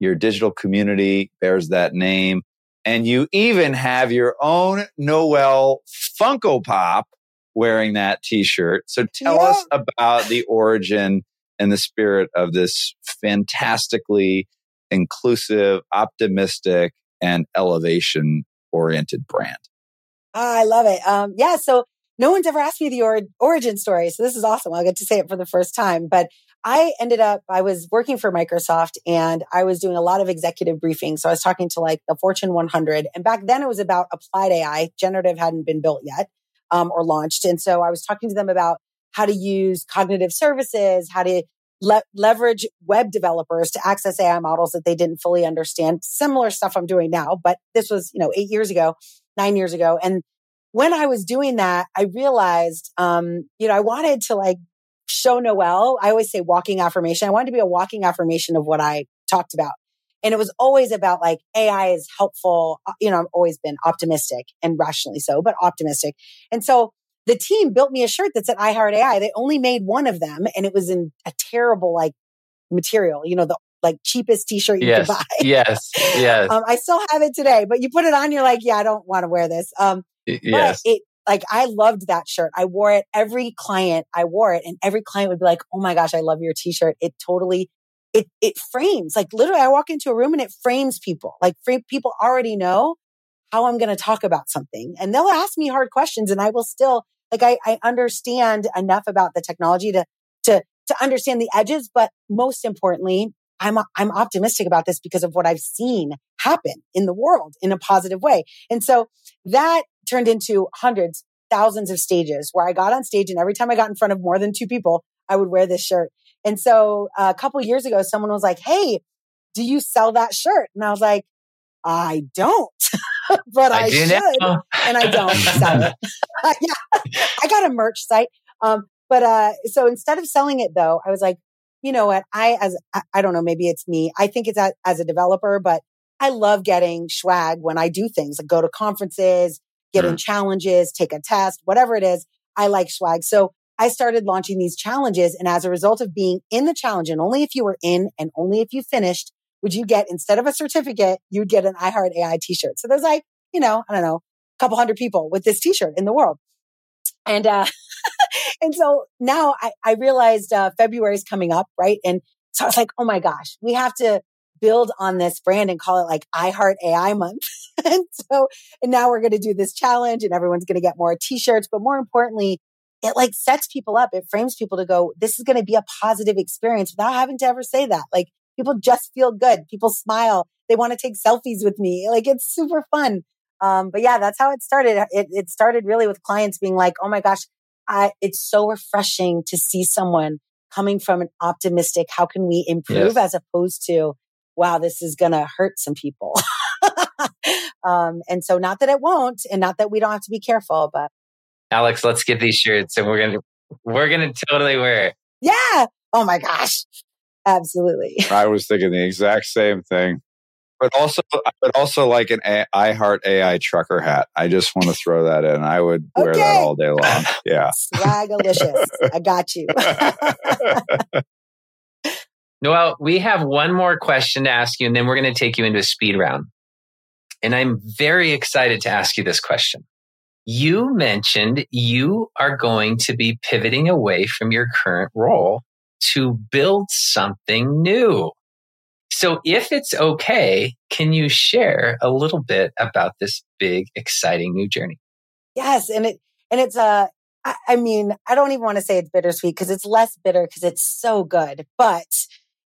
your digital community bears that name and you even have your own Noelle Funko Pop wearing that t-shirt. So tell yeah. us about the origin and the spirit of this fantastically inclusive, optimistic, and elevation oriented brand. Oh, I love it. Um, yeah. So no one's ever asked me the or- origin story. So this is awesome. I'll get to say it for the first time. But I ended up, I was working for Microsoft and I was doing a lot of executive briefings. So I was talking to like the Fortune 100. And back then it was about applied AI. Generative hadn't been built yet um, or launched. And so I was talking to them about how to use cognitive services, how to le- leverage web developers to access AI models that they didn't fully understand. Similar stuff I'm doing now, but this was, you know, eight years ago, nine years ago. And when I was doing that, I realized, um, you know, I wanted to like show Noel. I always say walking affirmation. I wanted to be a walking affirmation of what I talked about. And it was always about like AI is helpful. Uh, you know, I've always been optimistic and rationally so, but optimistic. And so the team built me a shirt that said I Heart AI. They only made one of them and it was in a terrible like material, you know, the like cheapest t-shirt you yes, could buy. yes. Yes. Um, I still have it today, but you put it on, you're like, yeah, I don't want to wear this. Um, yes. it, like I loved that shirt. I wore it. Every client, I wore it and every client would be like, Oh my gosh, I love your t-shirt. It totally it it frames like literally I walk into a room and it frames people. Like frame, people already know how I'm going to talk about something and they'll ask me hard questions and I will still like I, I understand enough about the technology to to to understand the edges, but most importantly, I'm I'm optimistic about this because of what I've seen happen in the world in a positive way. And so that turned into hundreds, thousands of stages where I got on stage and every time I got in front of more than two people, I would wear this shirt. And so uh, a couple years ago, someone was like, Hey, do you sell that shirt? And I was like, I don't, but I, I should. and I don't sell it. yeah, I got a merch site. Um, but, uh, so instead of selling it though, I was like, you know what? I, as, I, I don't know, maybe it's me. I think it's a, as a developer, but I love getting swag when I do things like go to conferences, get in mm. challenges, take a test, whatever it is. I like swag. So I started launching these challenges. And as a result of being in the challenge, and only if you were in and only if you finished, would you get, instead of a certificate, you'd get an iHeart AI t-shirt. So there's like, you know, I don't know, a couple hundred people with this t-shirt in the world. And, uh, and so now I, I realized, uh, February is coming up, right? And so I was like, oh my gosh, we have to build on this brand and call it like iHeart AI month. and so, and now we're going to do this challenge and everyone's going to get more t-shirts, but more importantly, it like sets people up. It frames people to go, this is going to be a positive experience without having to ever say that. Like people just feel good. People smile. They want to take selfies with me. Like it's super fun. Um, but yeah, that's how it started. It, it started really with clients being like, Oh my gosh, I, it's so refreshing to see someone coming from an optimistic, how can we improve yes. as opposed to, wow, this is going to hurt some people. um, and so not that it won't and not that we don't have to be careful, but Alex, let's get these shirts and we're going to, we're going to totally wear it. Yeah. Oh my gosh. Absolutely. I was thinking the exact same thing. But also, but also like an a- I Heart AI trucker hat. I just want to throw that in. I would wear that all day long. Yeah, swagalicious. I got you. Noelle, we have one more question to ask you, and then we're going to take you into a speed round. And I'm very excited to ask you this question. You mentioned you are going to be pivoting away from your current role to build something new. So if it's okay, can you share a little bit about this big, exciting new journey? Yes. And it, and it's a, uh, I, I mean, I don't even want to say it's bittersweet because it's less bitter because it's so good, but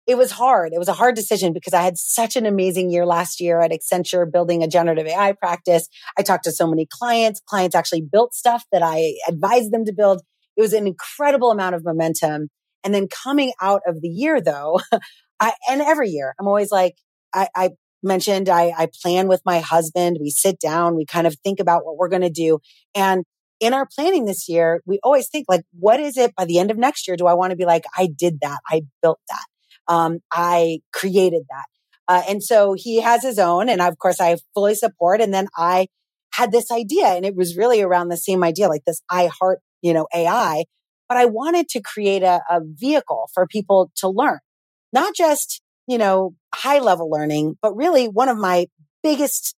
it was hard. It was a hard decision because I had such an amazing year last year at Accenture building a generative AI practice. I talked to so many clients. Clients actually built stuff that I advised them to build. It was an incredible amount of momentum. And then coming out of the year though, I, and every year I'm always like, I, I mentioned I, I plan with my husband. We sit down, we kind of think about what we're going to do. And in our planning this year, we always think like, what is it by the end of next year? Do I want to be like, I did that. I built that. Um, I created that. Uh, and so he has his own. And of course I fully support. And then I had this idea and it was really around the same idea, like this I heart, you know, AI, but I wanted to create a, a vehicle for people to learn not just, you know, high level learning, but really one of my biggest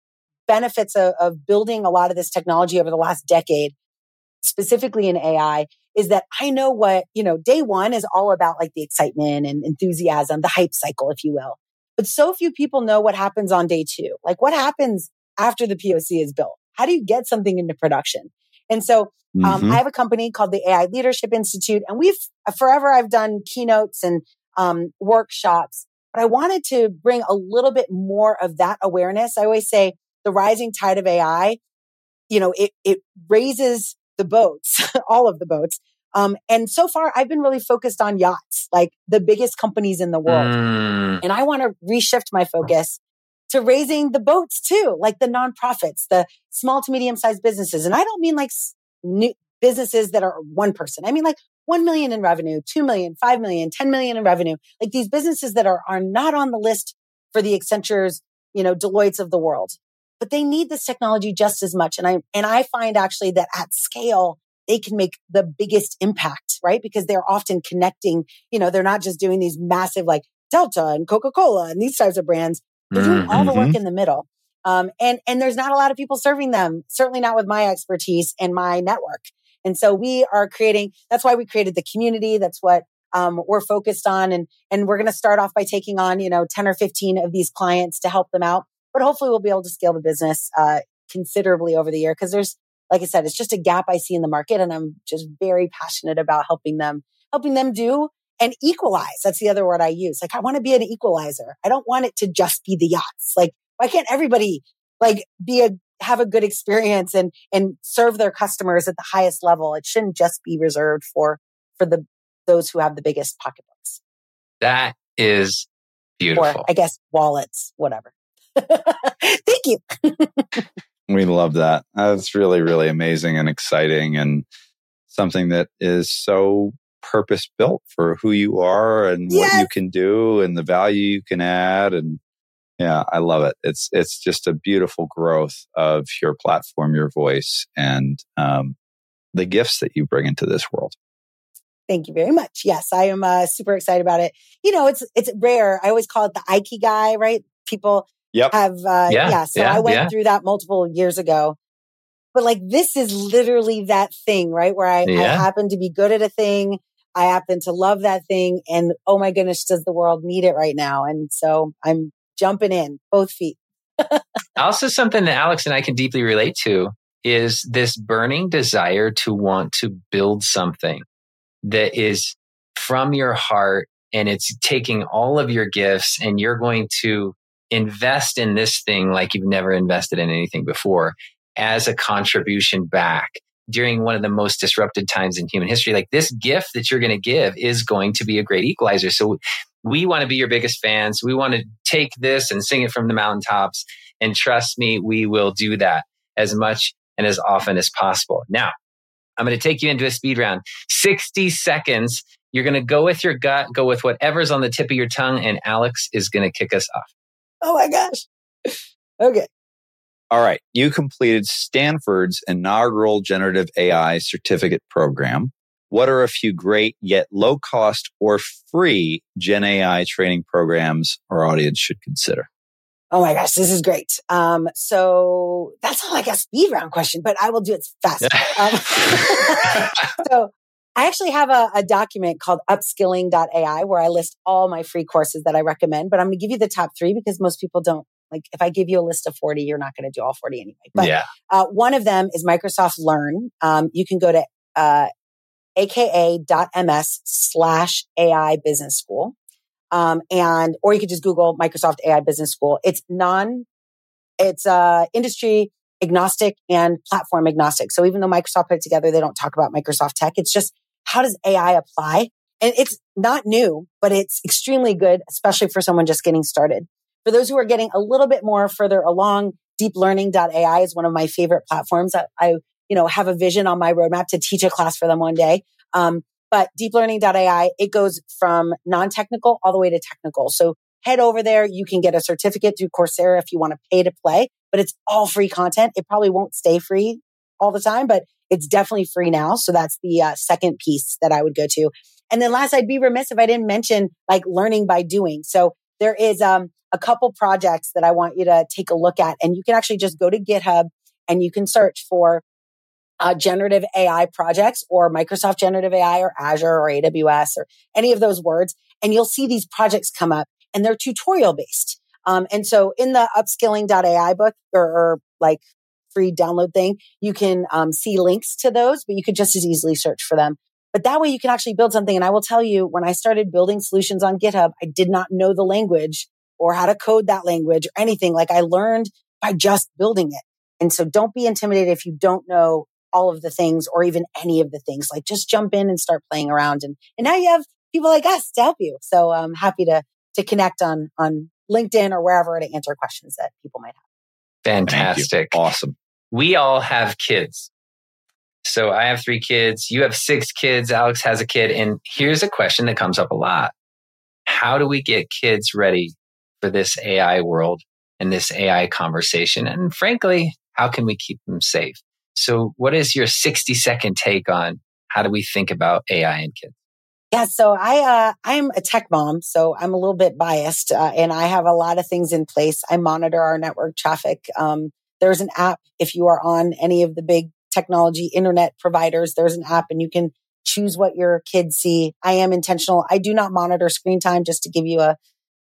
benefits of, of building a lot of this technology over the last decade, specifically in AI, is that I know what, you know, day one is all about like the excitement and enthusiasm, the hype cycle, if you will. But so few people know what happens on day two. Like what happens after the POC is built? How do you get something into production? And so um, mm-hmm. I have a company called the AI Leadership Institute, and we've forever I've done keynotes and um, workshops. But I wanted to bring a little bit more of that awareness. I always say the rising tide of AI, you know, it, it raises the boats, all of the boats. Um, and so far, I've been really focused on yachts, like the biggest companies in the world. Mm. And I want to reshift my focus to raising the boats too, like the nonprofits, the small to medium sized businesses. And I don't mean like new businesses that are one person. I mean like 1 million in revenue, 2 million, 5 million, 10 million in revenue. Like these businesses that are, are not on the list for the Accentures, you know, Deloitte's of the world, but they need this technology just as much. And I, and I find actually that at scale, they can make the biggest impact, right? Because they're often connecting, you know, they're not just doing these massive like Delta and Coca-Cola and these types of brands. They're doing all the work mm-hmm. in the middle. Um, and, and there's not a lot of people serving them, certainly not with my expertise and my network. And so we are creating, that's why we created the community. That's what um, we're focused on. And, and we're going to start off by taking on, you know, 10 or 15 of these clients to help them out. But hopefully we'll be able to scale the business, uh, considerably over the year. Cause there's, like I said, it's just a gap I see in the market. And I'm just very passionate about helping them, helping them do and equalize. That's the other word I use. Like I want to be an equalizer. I don't want it to just be the yachts. Like why can't everybody like be a have a good experience and and serve their customers at the highest level. It shouldn't just be reserved for for the those who have the biggest pocketbooks. That is beautiful. Or I guess wallets, whatever. Thank you. we love that. That's really, really amazing and exciting and something that is so purpose built for who you are and yes. what you can do and the value you can add and yeah, I love it. It's it's just a beautiful growth of your platform, your voice, and um, the gifts that you bring into this world. Thank you very much. Yes, I am uh, super excited about it. You know, it's it's rare. I always call it the Ikigai, right? People yep. have uh, yeah, yeah. So yeah, I went yeah. through that multiple years ago. But like this is literally that thing, right? Where I, I happen to be good at a thing. I happen to love that thing. And oh my goodness, does the world need it right now? And so I'm jumping in both feet. also, something that Alex and I can deeply relate to is this burning desire to want to build something that is from your heart and it's taking all of your gifts and you're going to invest in this thing like you've never invested in anything before as a contribution back during one of the most disrupted times in human history. Like this gift that you're going to give is going to be a great equalizer. So we want to be your biggest fans. We want to take this and sing it from the mountaintops. And trust me, we will do that as much and as often as possible. Now, I'm going to take you into a speed round. 60 seconds. You're going to go with your gut, go with whatever's on the tip of your tongue, and Alex is going to kick us off. Oh my gosh. Okay. All right. You completed Stanford's inaugural generative AI certificate program. What are a few great yet low cost or free Gen AI training programs our audience should consider? Oh my gosh, this is great. Um, so that's not like a speed round question, but I will do it fast. um, so I actually have a, a, document called upskilling.ai where I list all my free courses that I recommend, but I'm going to give you the top three because most people don't like, if I give you a list of 40, you're not going to do all 40 anyway. But yeah. uh, one of them is Microsoft Learn. Um, you can go to uh, aka.ms slash AI business school. Um, and, or you could just Google Microsoft AI business school. It's non, it's, uh, industry agnostic and platform agnostic. So even though Microsoft put it together, they don't talk about Microsoft tech. It's just how does AI apply? And it's not new, but it's extremely good, especially for someone just getting started. For those who are getting a little bit more further along, deeplearning.ai is one of my favorite platforms. I, I you know, have a vision on my roadmap to teach a class for them one day. Um, but deeplearning.ai, it goes from non-technical all the way to technical. So head over there. You can get a certificate through Coursera if you want to pay to play, but it's all free content. It probably won't stay free all the time, but it's definitely free now. So that's the uh, second piece that I would go to. And then last, I'd be remiss if I didn't mention like learning by doing. So there is um, a couple projects that I want you to take a look at, and you can actually just go to GitHub and you can search for uh, generative AI projects or Microsoft generative AI or Azure or AWS or any of those words. And you'll see these projects come up and they're tutorial based. Um, and so in the upskilling.ai book or, or like free download thing, you can um, see links to those, but you could just as easily search for them. But that way you can actually build something. And I will tell you, when I started building solutions on GitHub, I did not know the language or how to code that language or anything. Like I learned by just building it. And so don't be intimidated if you don't know all of the things or even any of the things. Like just jump in and start playing around. And, and now you have people like us to help you. So I'm happy to, to connect on, on LinkedIn or wherever to answer questions that people might have. Fantastic. Awesome. We all have kids. So I have three kids. You have six kids. Alex has a kid. And here's a question that comes up a lot. How do we get kids ready for this AI world and this AI conversation? And frankly, how can we keep them safe? So, what is your 60 second take on how do we think about AI and kids? Yeah, so I uh, I'm a tech mom, so I'm a little bit biased, uh, and I have a lot of things in place. I monitor our network traffic. Um, there's an app if you are on any of the big technology internet providers. There's an app, and you can choose what your kids see. I am intentional. I do not monitor screen time, just to give you a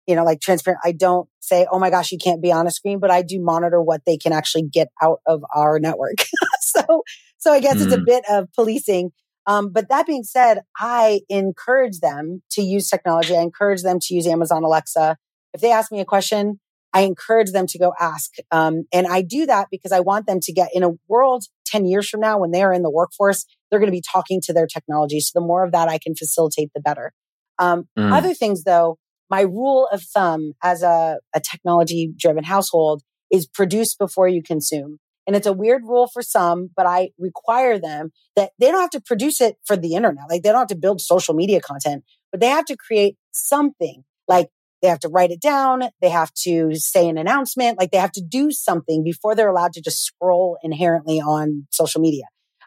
you know, like transparent. I don't say, oh my gosh, you can't be on a screen, but I do monitor what they can actually get out of our network. so, so I guess mm. it's a mm. bit of policing. Um, but that being said, I encourage them to use technology. I encourage them to use Amazon Alexa. If they ask me a question, I encourage them to go ask. Um, and I do that because I want them to get in a world 10 years from now when they are in the workforce, they're going to be talking to their technology. So the more of that I can facilitate, the better. Um, mm. Other things though, my rule of thumb as a, a technology driven household is produce before you consume. And it's a weird rule for some, but I require them that they don't have to produce it for the internet. Like they don't have to build social media content, but they have to create something like they have to write it down. They have to say an announcement. Like they have to do something before they're allowed to just scroll inherently on social media.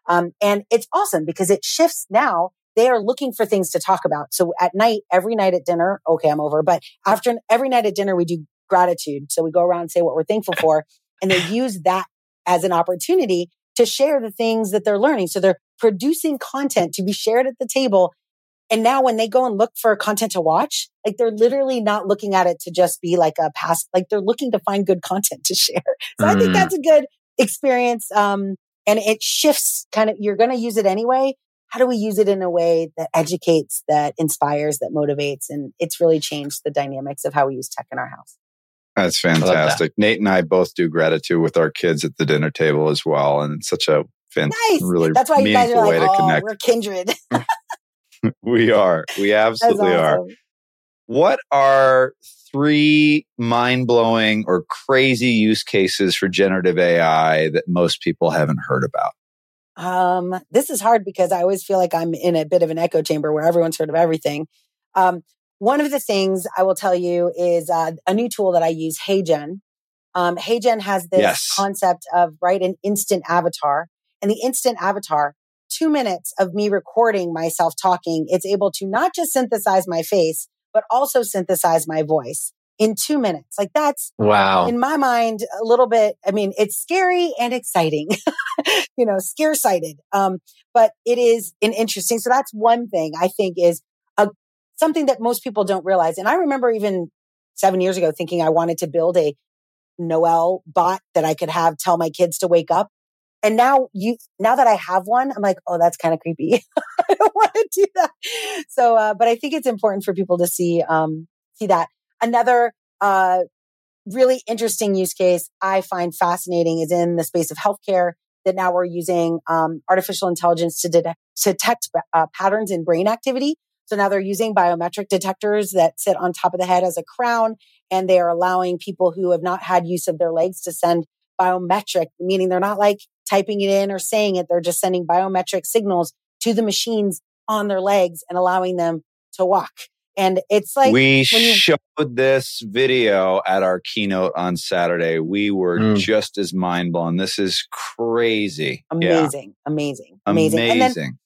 Um, and it's awesome because it shifts now they are looking for things to talk about. So at night, every night at dinner, okay, I'm over, but after every night at dinner, we do gratitude. So we go around and say what we're thankful for. And they use that as an opportunity to share the things that they're learning. So they're producing content to be shared at the table. And now when they go and look for content to watch, like they're literally not looking at it to just be like a past, like they're looking to find good content to share. So mm. I think mm. that's a good experience. Um, and it shifts kind of, you're going to use it anyway, how do we use it in a way that educates, that inspires, that motivates? And it's really changed the dynamics of how we use tech in our house. That's fantastic. That. Nate and I both do gratitude with our kids at the dinner table as well. And it's such a fan- nice. really That's why you guys are like, oh, we're kindred. we are. We absolutely awesome. are. What are three mind blowing or crazy use cases for generative AI that most people haven't heard about? Um, this is hard because I always feel like I'm in a bit of an echo chamber where everyone's heard of everything. Um, one of the things I will tell you is uh, a new tool that I use, HeyGen. Um, HeyGen has this yes. concept of right an instant avatar, and the instant avatar, two minutes of me recording myself talking, it's able to not just synthesize my face, but also synthesize my voice in two minutes. Like that's wow. In my mind, a little bit. I mean, it's scary and exciting. you know, scare sighted. Um, but it is an interesting. So that's one thing I think is a something that most people don't realize. And I remember even seven years ago thinking I wanted to build a Noelle bot that I could have tell my kids to wake up. And now you, now that I have one, I'm like, oh, that's kind of creepy. I don't want to do that. So, uh, but I think it's important for people to see, um, see that. Another, uh, really interesting use case I find fascinating is in the space of healthcare that now we're using, um, artificial intelligence to, de- to detect uh, patterns in brain activity. So now they're using biometric detectors that sit on top of the head as a crown, and they are allowing people who have not had use of their legs to send biometric, meaning they're not like typing it in or saying it. They're just sending biometric signals to the machines on their legs and allowing them to walk. And it's like we you, showed this video at our keynote on Saturday. We were mm. just as mind blown. This is crazy. Amazing, yeah. amazing, amazing, amazing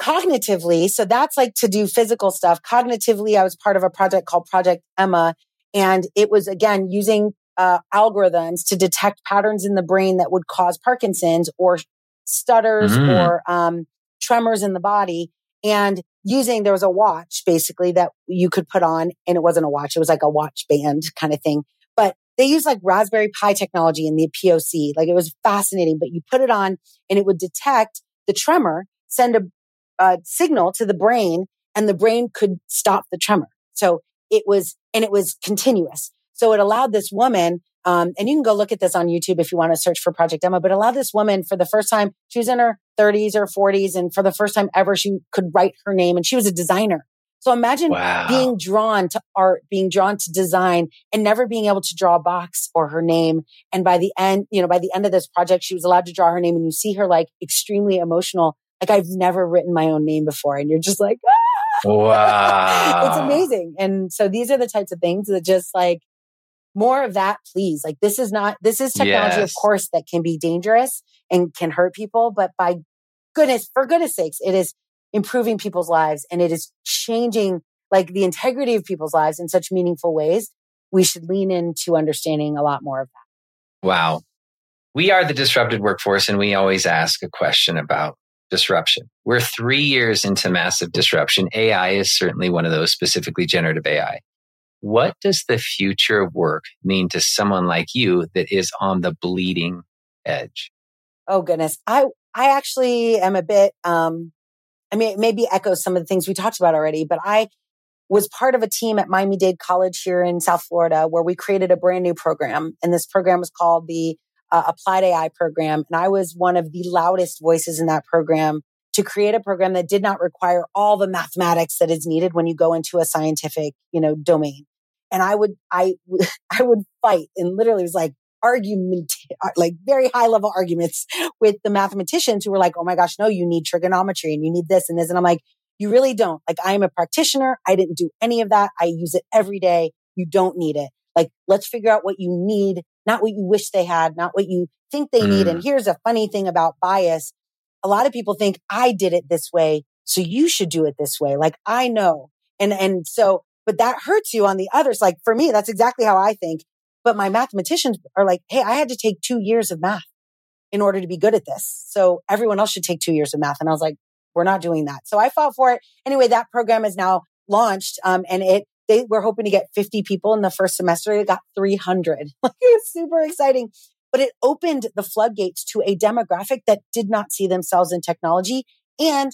cognitively, so that's like to do physical stuff. Cognitively, I was part of a project called Project Emma, and it was again using uh, algorithms to detect patterns in the brain that would cause Parkinson's or stutters mm. or um, tremors in the body. And using, there was a watch basically that you could put on, and it wasn't a watch, it was like a watch band kind of thing. But they used like Raspberry Pi technology in the POC. Like it was fascinating, but you put it on and it would detect the tremor, send a uh, signal to the brain and the brain could stop the tremor. So it was, and it was continuous. So it allowed this woman, um, and you can go look at this on YouTube if you want to search for Project Emma, but allowed this woman for the first time, she was in her 30s or 40s, and for the first time ever, she could write her name and she was a designer. So imagine wow. being drawn to art, being drawn to design and never being able to draw a box or her name. And by the end, you know, by the end of this project, she was allowed to draw her name and you see her like extremely emotional like I've never written my own name before. And you're just like, ah! wow, it's amazing. And so these are the types of things that just like more of that, please. Like this is not, this is technology, yes. of course, that can be dangerous and can hurt people. But by goodness, for goodness sakes, it is improving people's lives and it is changing like the integrity of people's lives in such meaningful ways. We should lean into understanding a lot more of that. Wow. We are the disrupted workforce, and we always ask a question about disruption. We're three years into massive disruption. AI is certainly one of those, specifically generative AI. What does the future of work mean to someone like you that is on the bleeding edge? Oh goodness. I I actually am a bit um I mean maybe echoes some of the things we talked about already, but I was part of a team at Miami Dade College here in South Florida where we created a brand new program. And this program was called the uh, applied AI program. And I was one of the loudest voices in that program to create a program that did not require all the mathematics that is needed when you go into a scientific, you know, domain. And I would, I, I would fight and literally was like argument, uh, like very high level arguments with the mathematicians who were like, Oh my gosh, no, you need trigonometry and you need this and this. And I'm like, you really don't. Like I am a practitioner. I didn't do any of that. I use it every day. You don't need it. Like let's figure out what you need not what you wish they had, not what you think they mm. need. And mm. here's a funny thing about bias. A lot of people think I did it this way. So you should do it this way. Like I know. And, and so, but that hurts you on the others. Like for me, that's exactly how I think. But my mathematicians are like, Hey, I had to take two years of math in order to be good at this. So everyone else should take two years of math. And I was like, we're not doing that. So I fought for it. Anyway, that program is now launched. Um, and it they were hoping to get 50 people in the first semester. They got 300. it was super exciting. But it opened the floodgates to a demographic that did not see themselves in technology and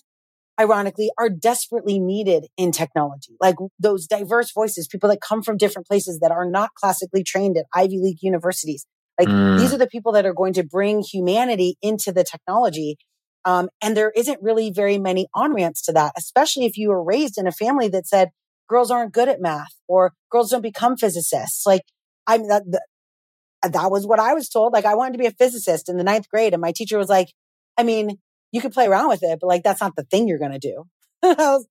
ironically are desperately needed in technology. Like those diverse voices, people that come from different places that are not classically trained at Ivy League universities. Like mm. these are the people that are going to bring humanity into the technology. Um, and there isn't really very many on ramps to that, especially if you were raised in a family that said girls aren't good at math or girls don't become physicists. Like I'm that, that was what I was told. Like I wanted to be a physicist in the ninth grade. And my teacher was like, I mean, you could play around with it, but like, that's not the thing you're going to do. was,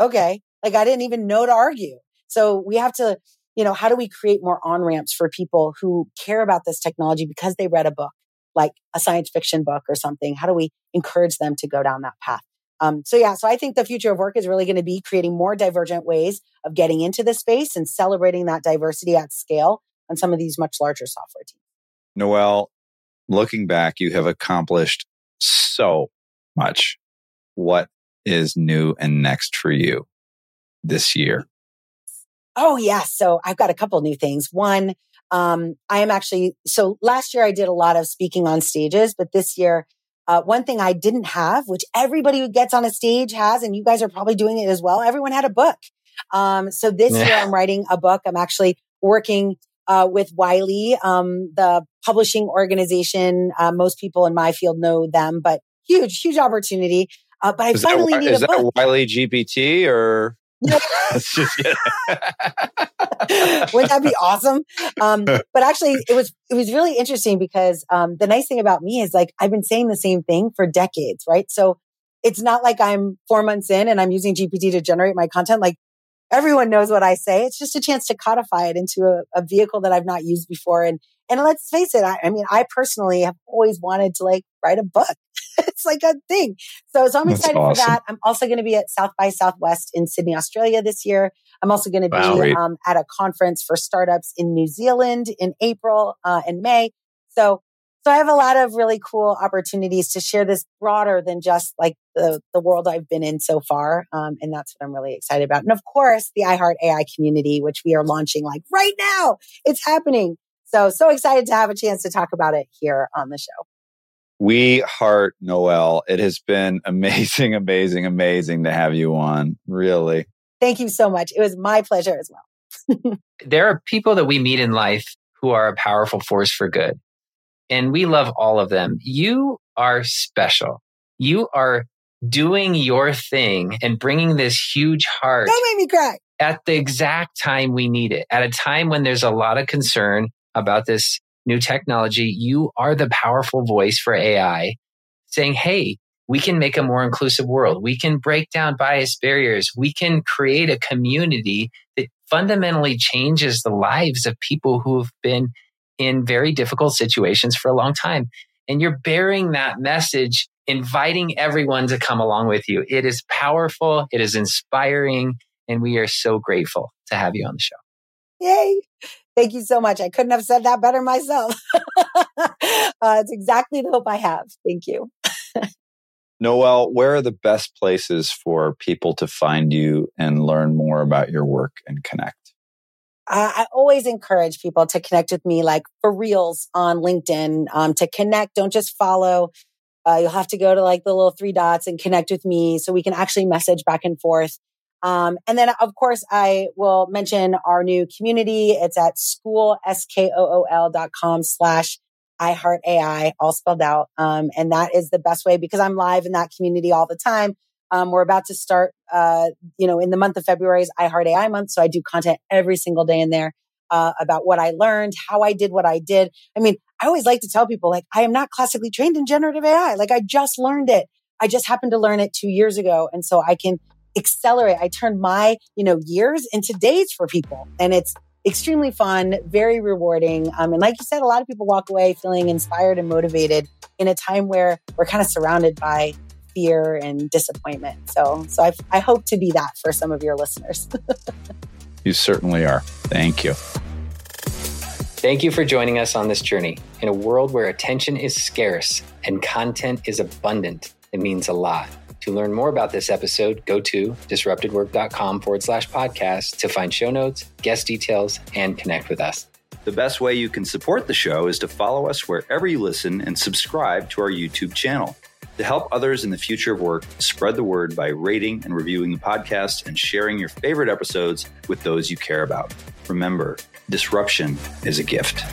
okay. Like I didn't even know to argue. So we have to, you know, how do we create more on ramps for people who care about this technology because they read a book, like a science fiction book or something? How do we encourage them to go down that path? Um, so yeah, so I think the future of work is really going to be creating more divergent ways of getting into the space and celebrating that diversity at scale on some of these much larger software teams. Noelle, looking back, you have accomplished so much. What is new and next for you this year? Oh, yeah. So I've got a couple new things. One, um, I am actually, so last year I did a lot of speaking on stages, but this year, uh, one thing I didn't have, which everybody who gets on a stage has, and you guys are probably doing it as well. Everyone had a book. Um, so this yeah. year I'm writing a book. I'm actually working uh, with Wiley, um, the publishing organization. Uh, most people in my field know them, but huge, huge opportunity. Uh, but I is finally that, need is a book. Wiley GPT or? Wouldn't that be awesome? Um, but actually, it was it was really interesting because um, the nice thing about me is like I've been saying the same thing for decades, right? So it's not like I'm four months in and I'm using GPT to generate my content. Like everyone knows what I say. It's just a chance to codify it into a, a vehicle that I've not used before. And, and let's face it, I, I, mean, I personally have always wanted to like write a book. it's like a thing. So, so I'm That's excited awesome. for that. I'm also going to be at South by Southwest in Sydney, Australia this year. I'm also going to be wow, um, at a conference for startups in New Zealand in April uh, and May. So so I have a lot of really cool opportunities to share this broader than just like the, the world I've been in so far. Um, and that's what I'm really excited about. And of course, the iHeart AI community, which we are launching like right now. It's happening. So, so excited to have a chance to talk about it here on the show. We heart Noelle. It has been amazing, amazing, amazing to have you on. Really. Thank you so much. It was my pleasure as well. there are people that we meet in life who are a powerful force for good and we love all of them. You are special. You are doing your thing and bringing this huge heart. Don't make me cry. At the exact time we need it, at a time when there's a lot of concern about this new technology, you are the powerful voice for AI saying, Hey, we can make a more inclusive world. We can break down bias barriers. We can create a community that fundamentally changes the lives of people who have been in very difficult situations for a long time. And you're bearing that message, inviting everyone to come along with you. It is powerful. It is inspiring. And we are so grateful to have you on the show. Yay. Thank you so much. I couldn't have said that better myself. uh, it's exactly the hope I have. Thank you. Noelle, where are the best places for people to find you and learn more about your work and connect? Uh, I always encourage people to connect with me, like for reals on LinkedIn, um, to connect. Don't just follow. Uh, you'll have to go to like the little three dots and connect with me so we can actually message back and forth. Um, and then of course I will mention our new community. It's at school, S-K-O-O-L dot com slash iHeart AI, all spelled out. Um, and that is the best way because I'm live in that community all the time. Um, we're about to start, uh, you know, in the month of February is iHeart AI month. So I do content every single day in there uh, about what I learned, how I did what I did. I mean, I always like to tell people like, I am not classically trained in generative AI. Like I just learned it. I just happened to learn it two years ago. And so I can accelerate. I turn my, you know, years into days for people. And it's extremely fun, very rewarding. Um, and like you said, a lot of people walk away feeling inspired and motivated in a time where we're kind of surrounded by fear and disappointment. So, so I, I hope to be that for some of your listeners. you certainly are. Thank you. Thank you for joining us on this journey. In a world where attention is scarce and content is abundant, it means a lot. To learn more about this episode, go to disruptedwork.com forward slash podcast to find show notes, guest details, and connect with us. The best way you can support the show is to follow us wherever you listen and subscribe to our YouTube channel. To help others in the future of work, spread the word by rating and reviewing the podcast and sharing your favorite episodes with those you care about. Remember, disruption is a gift.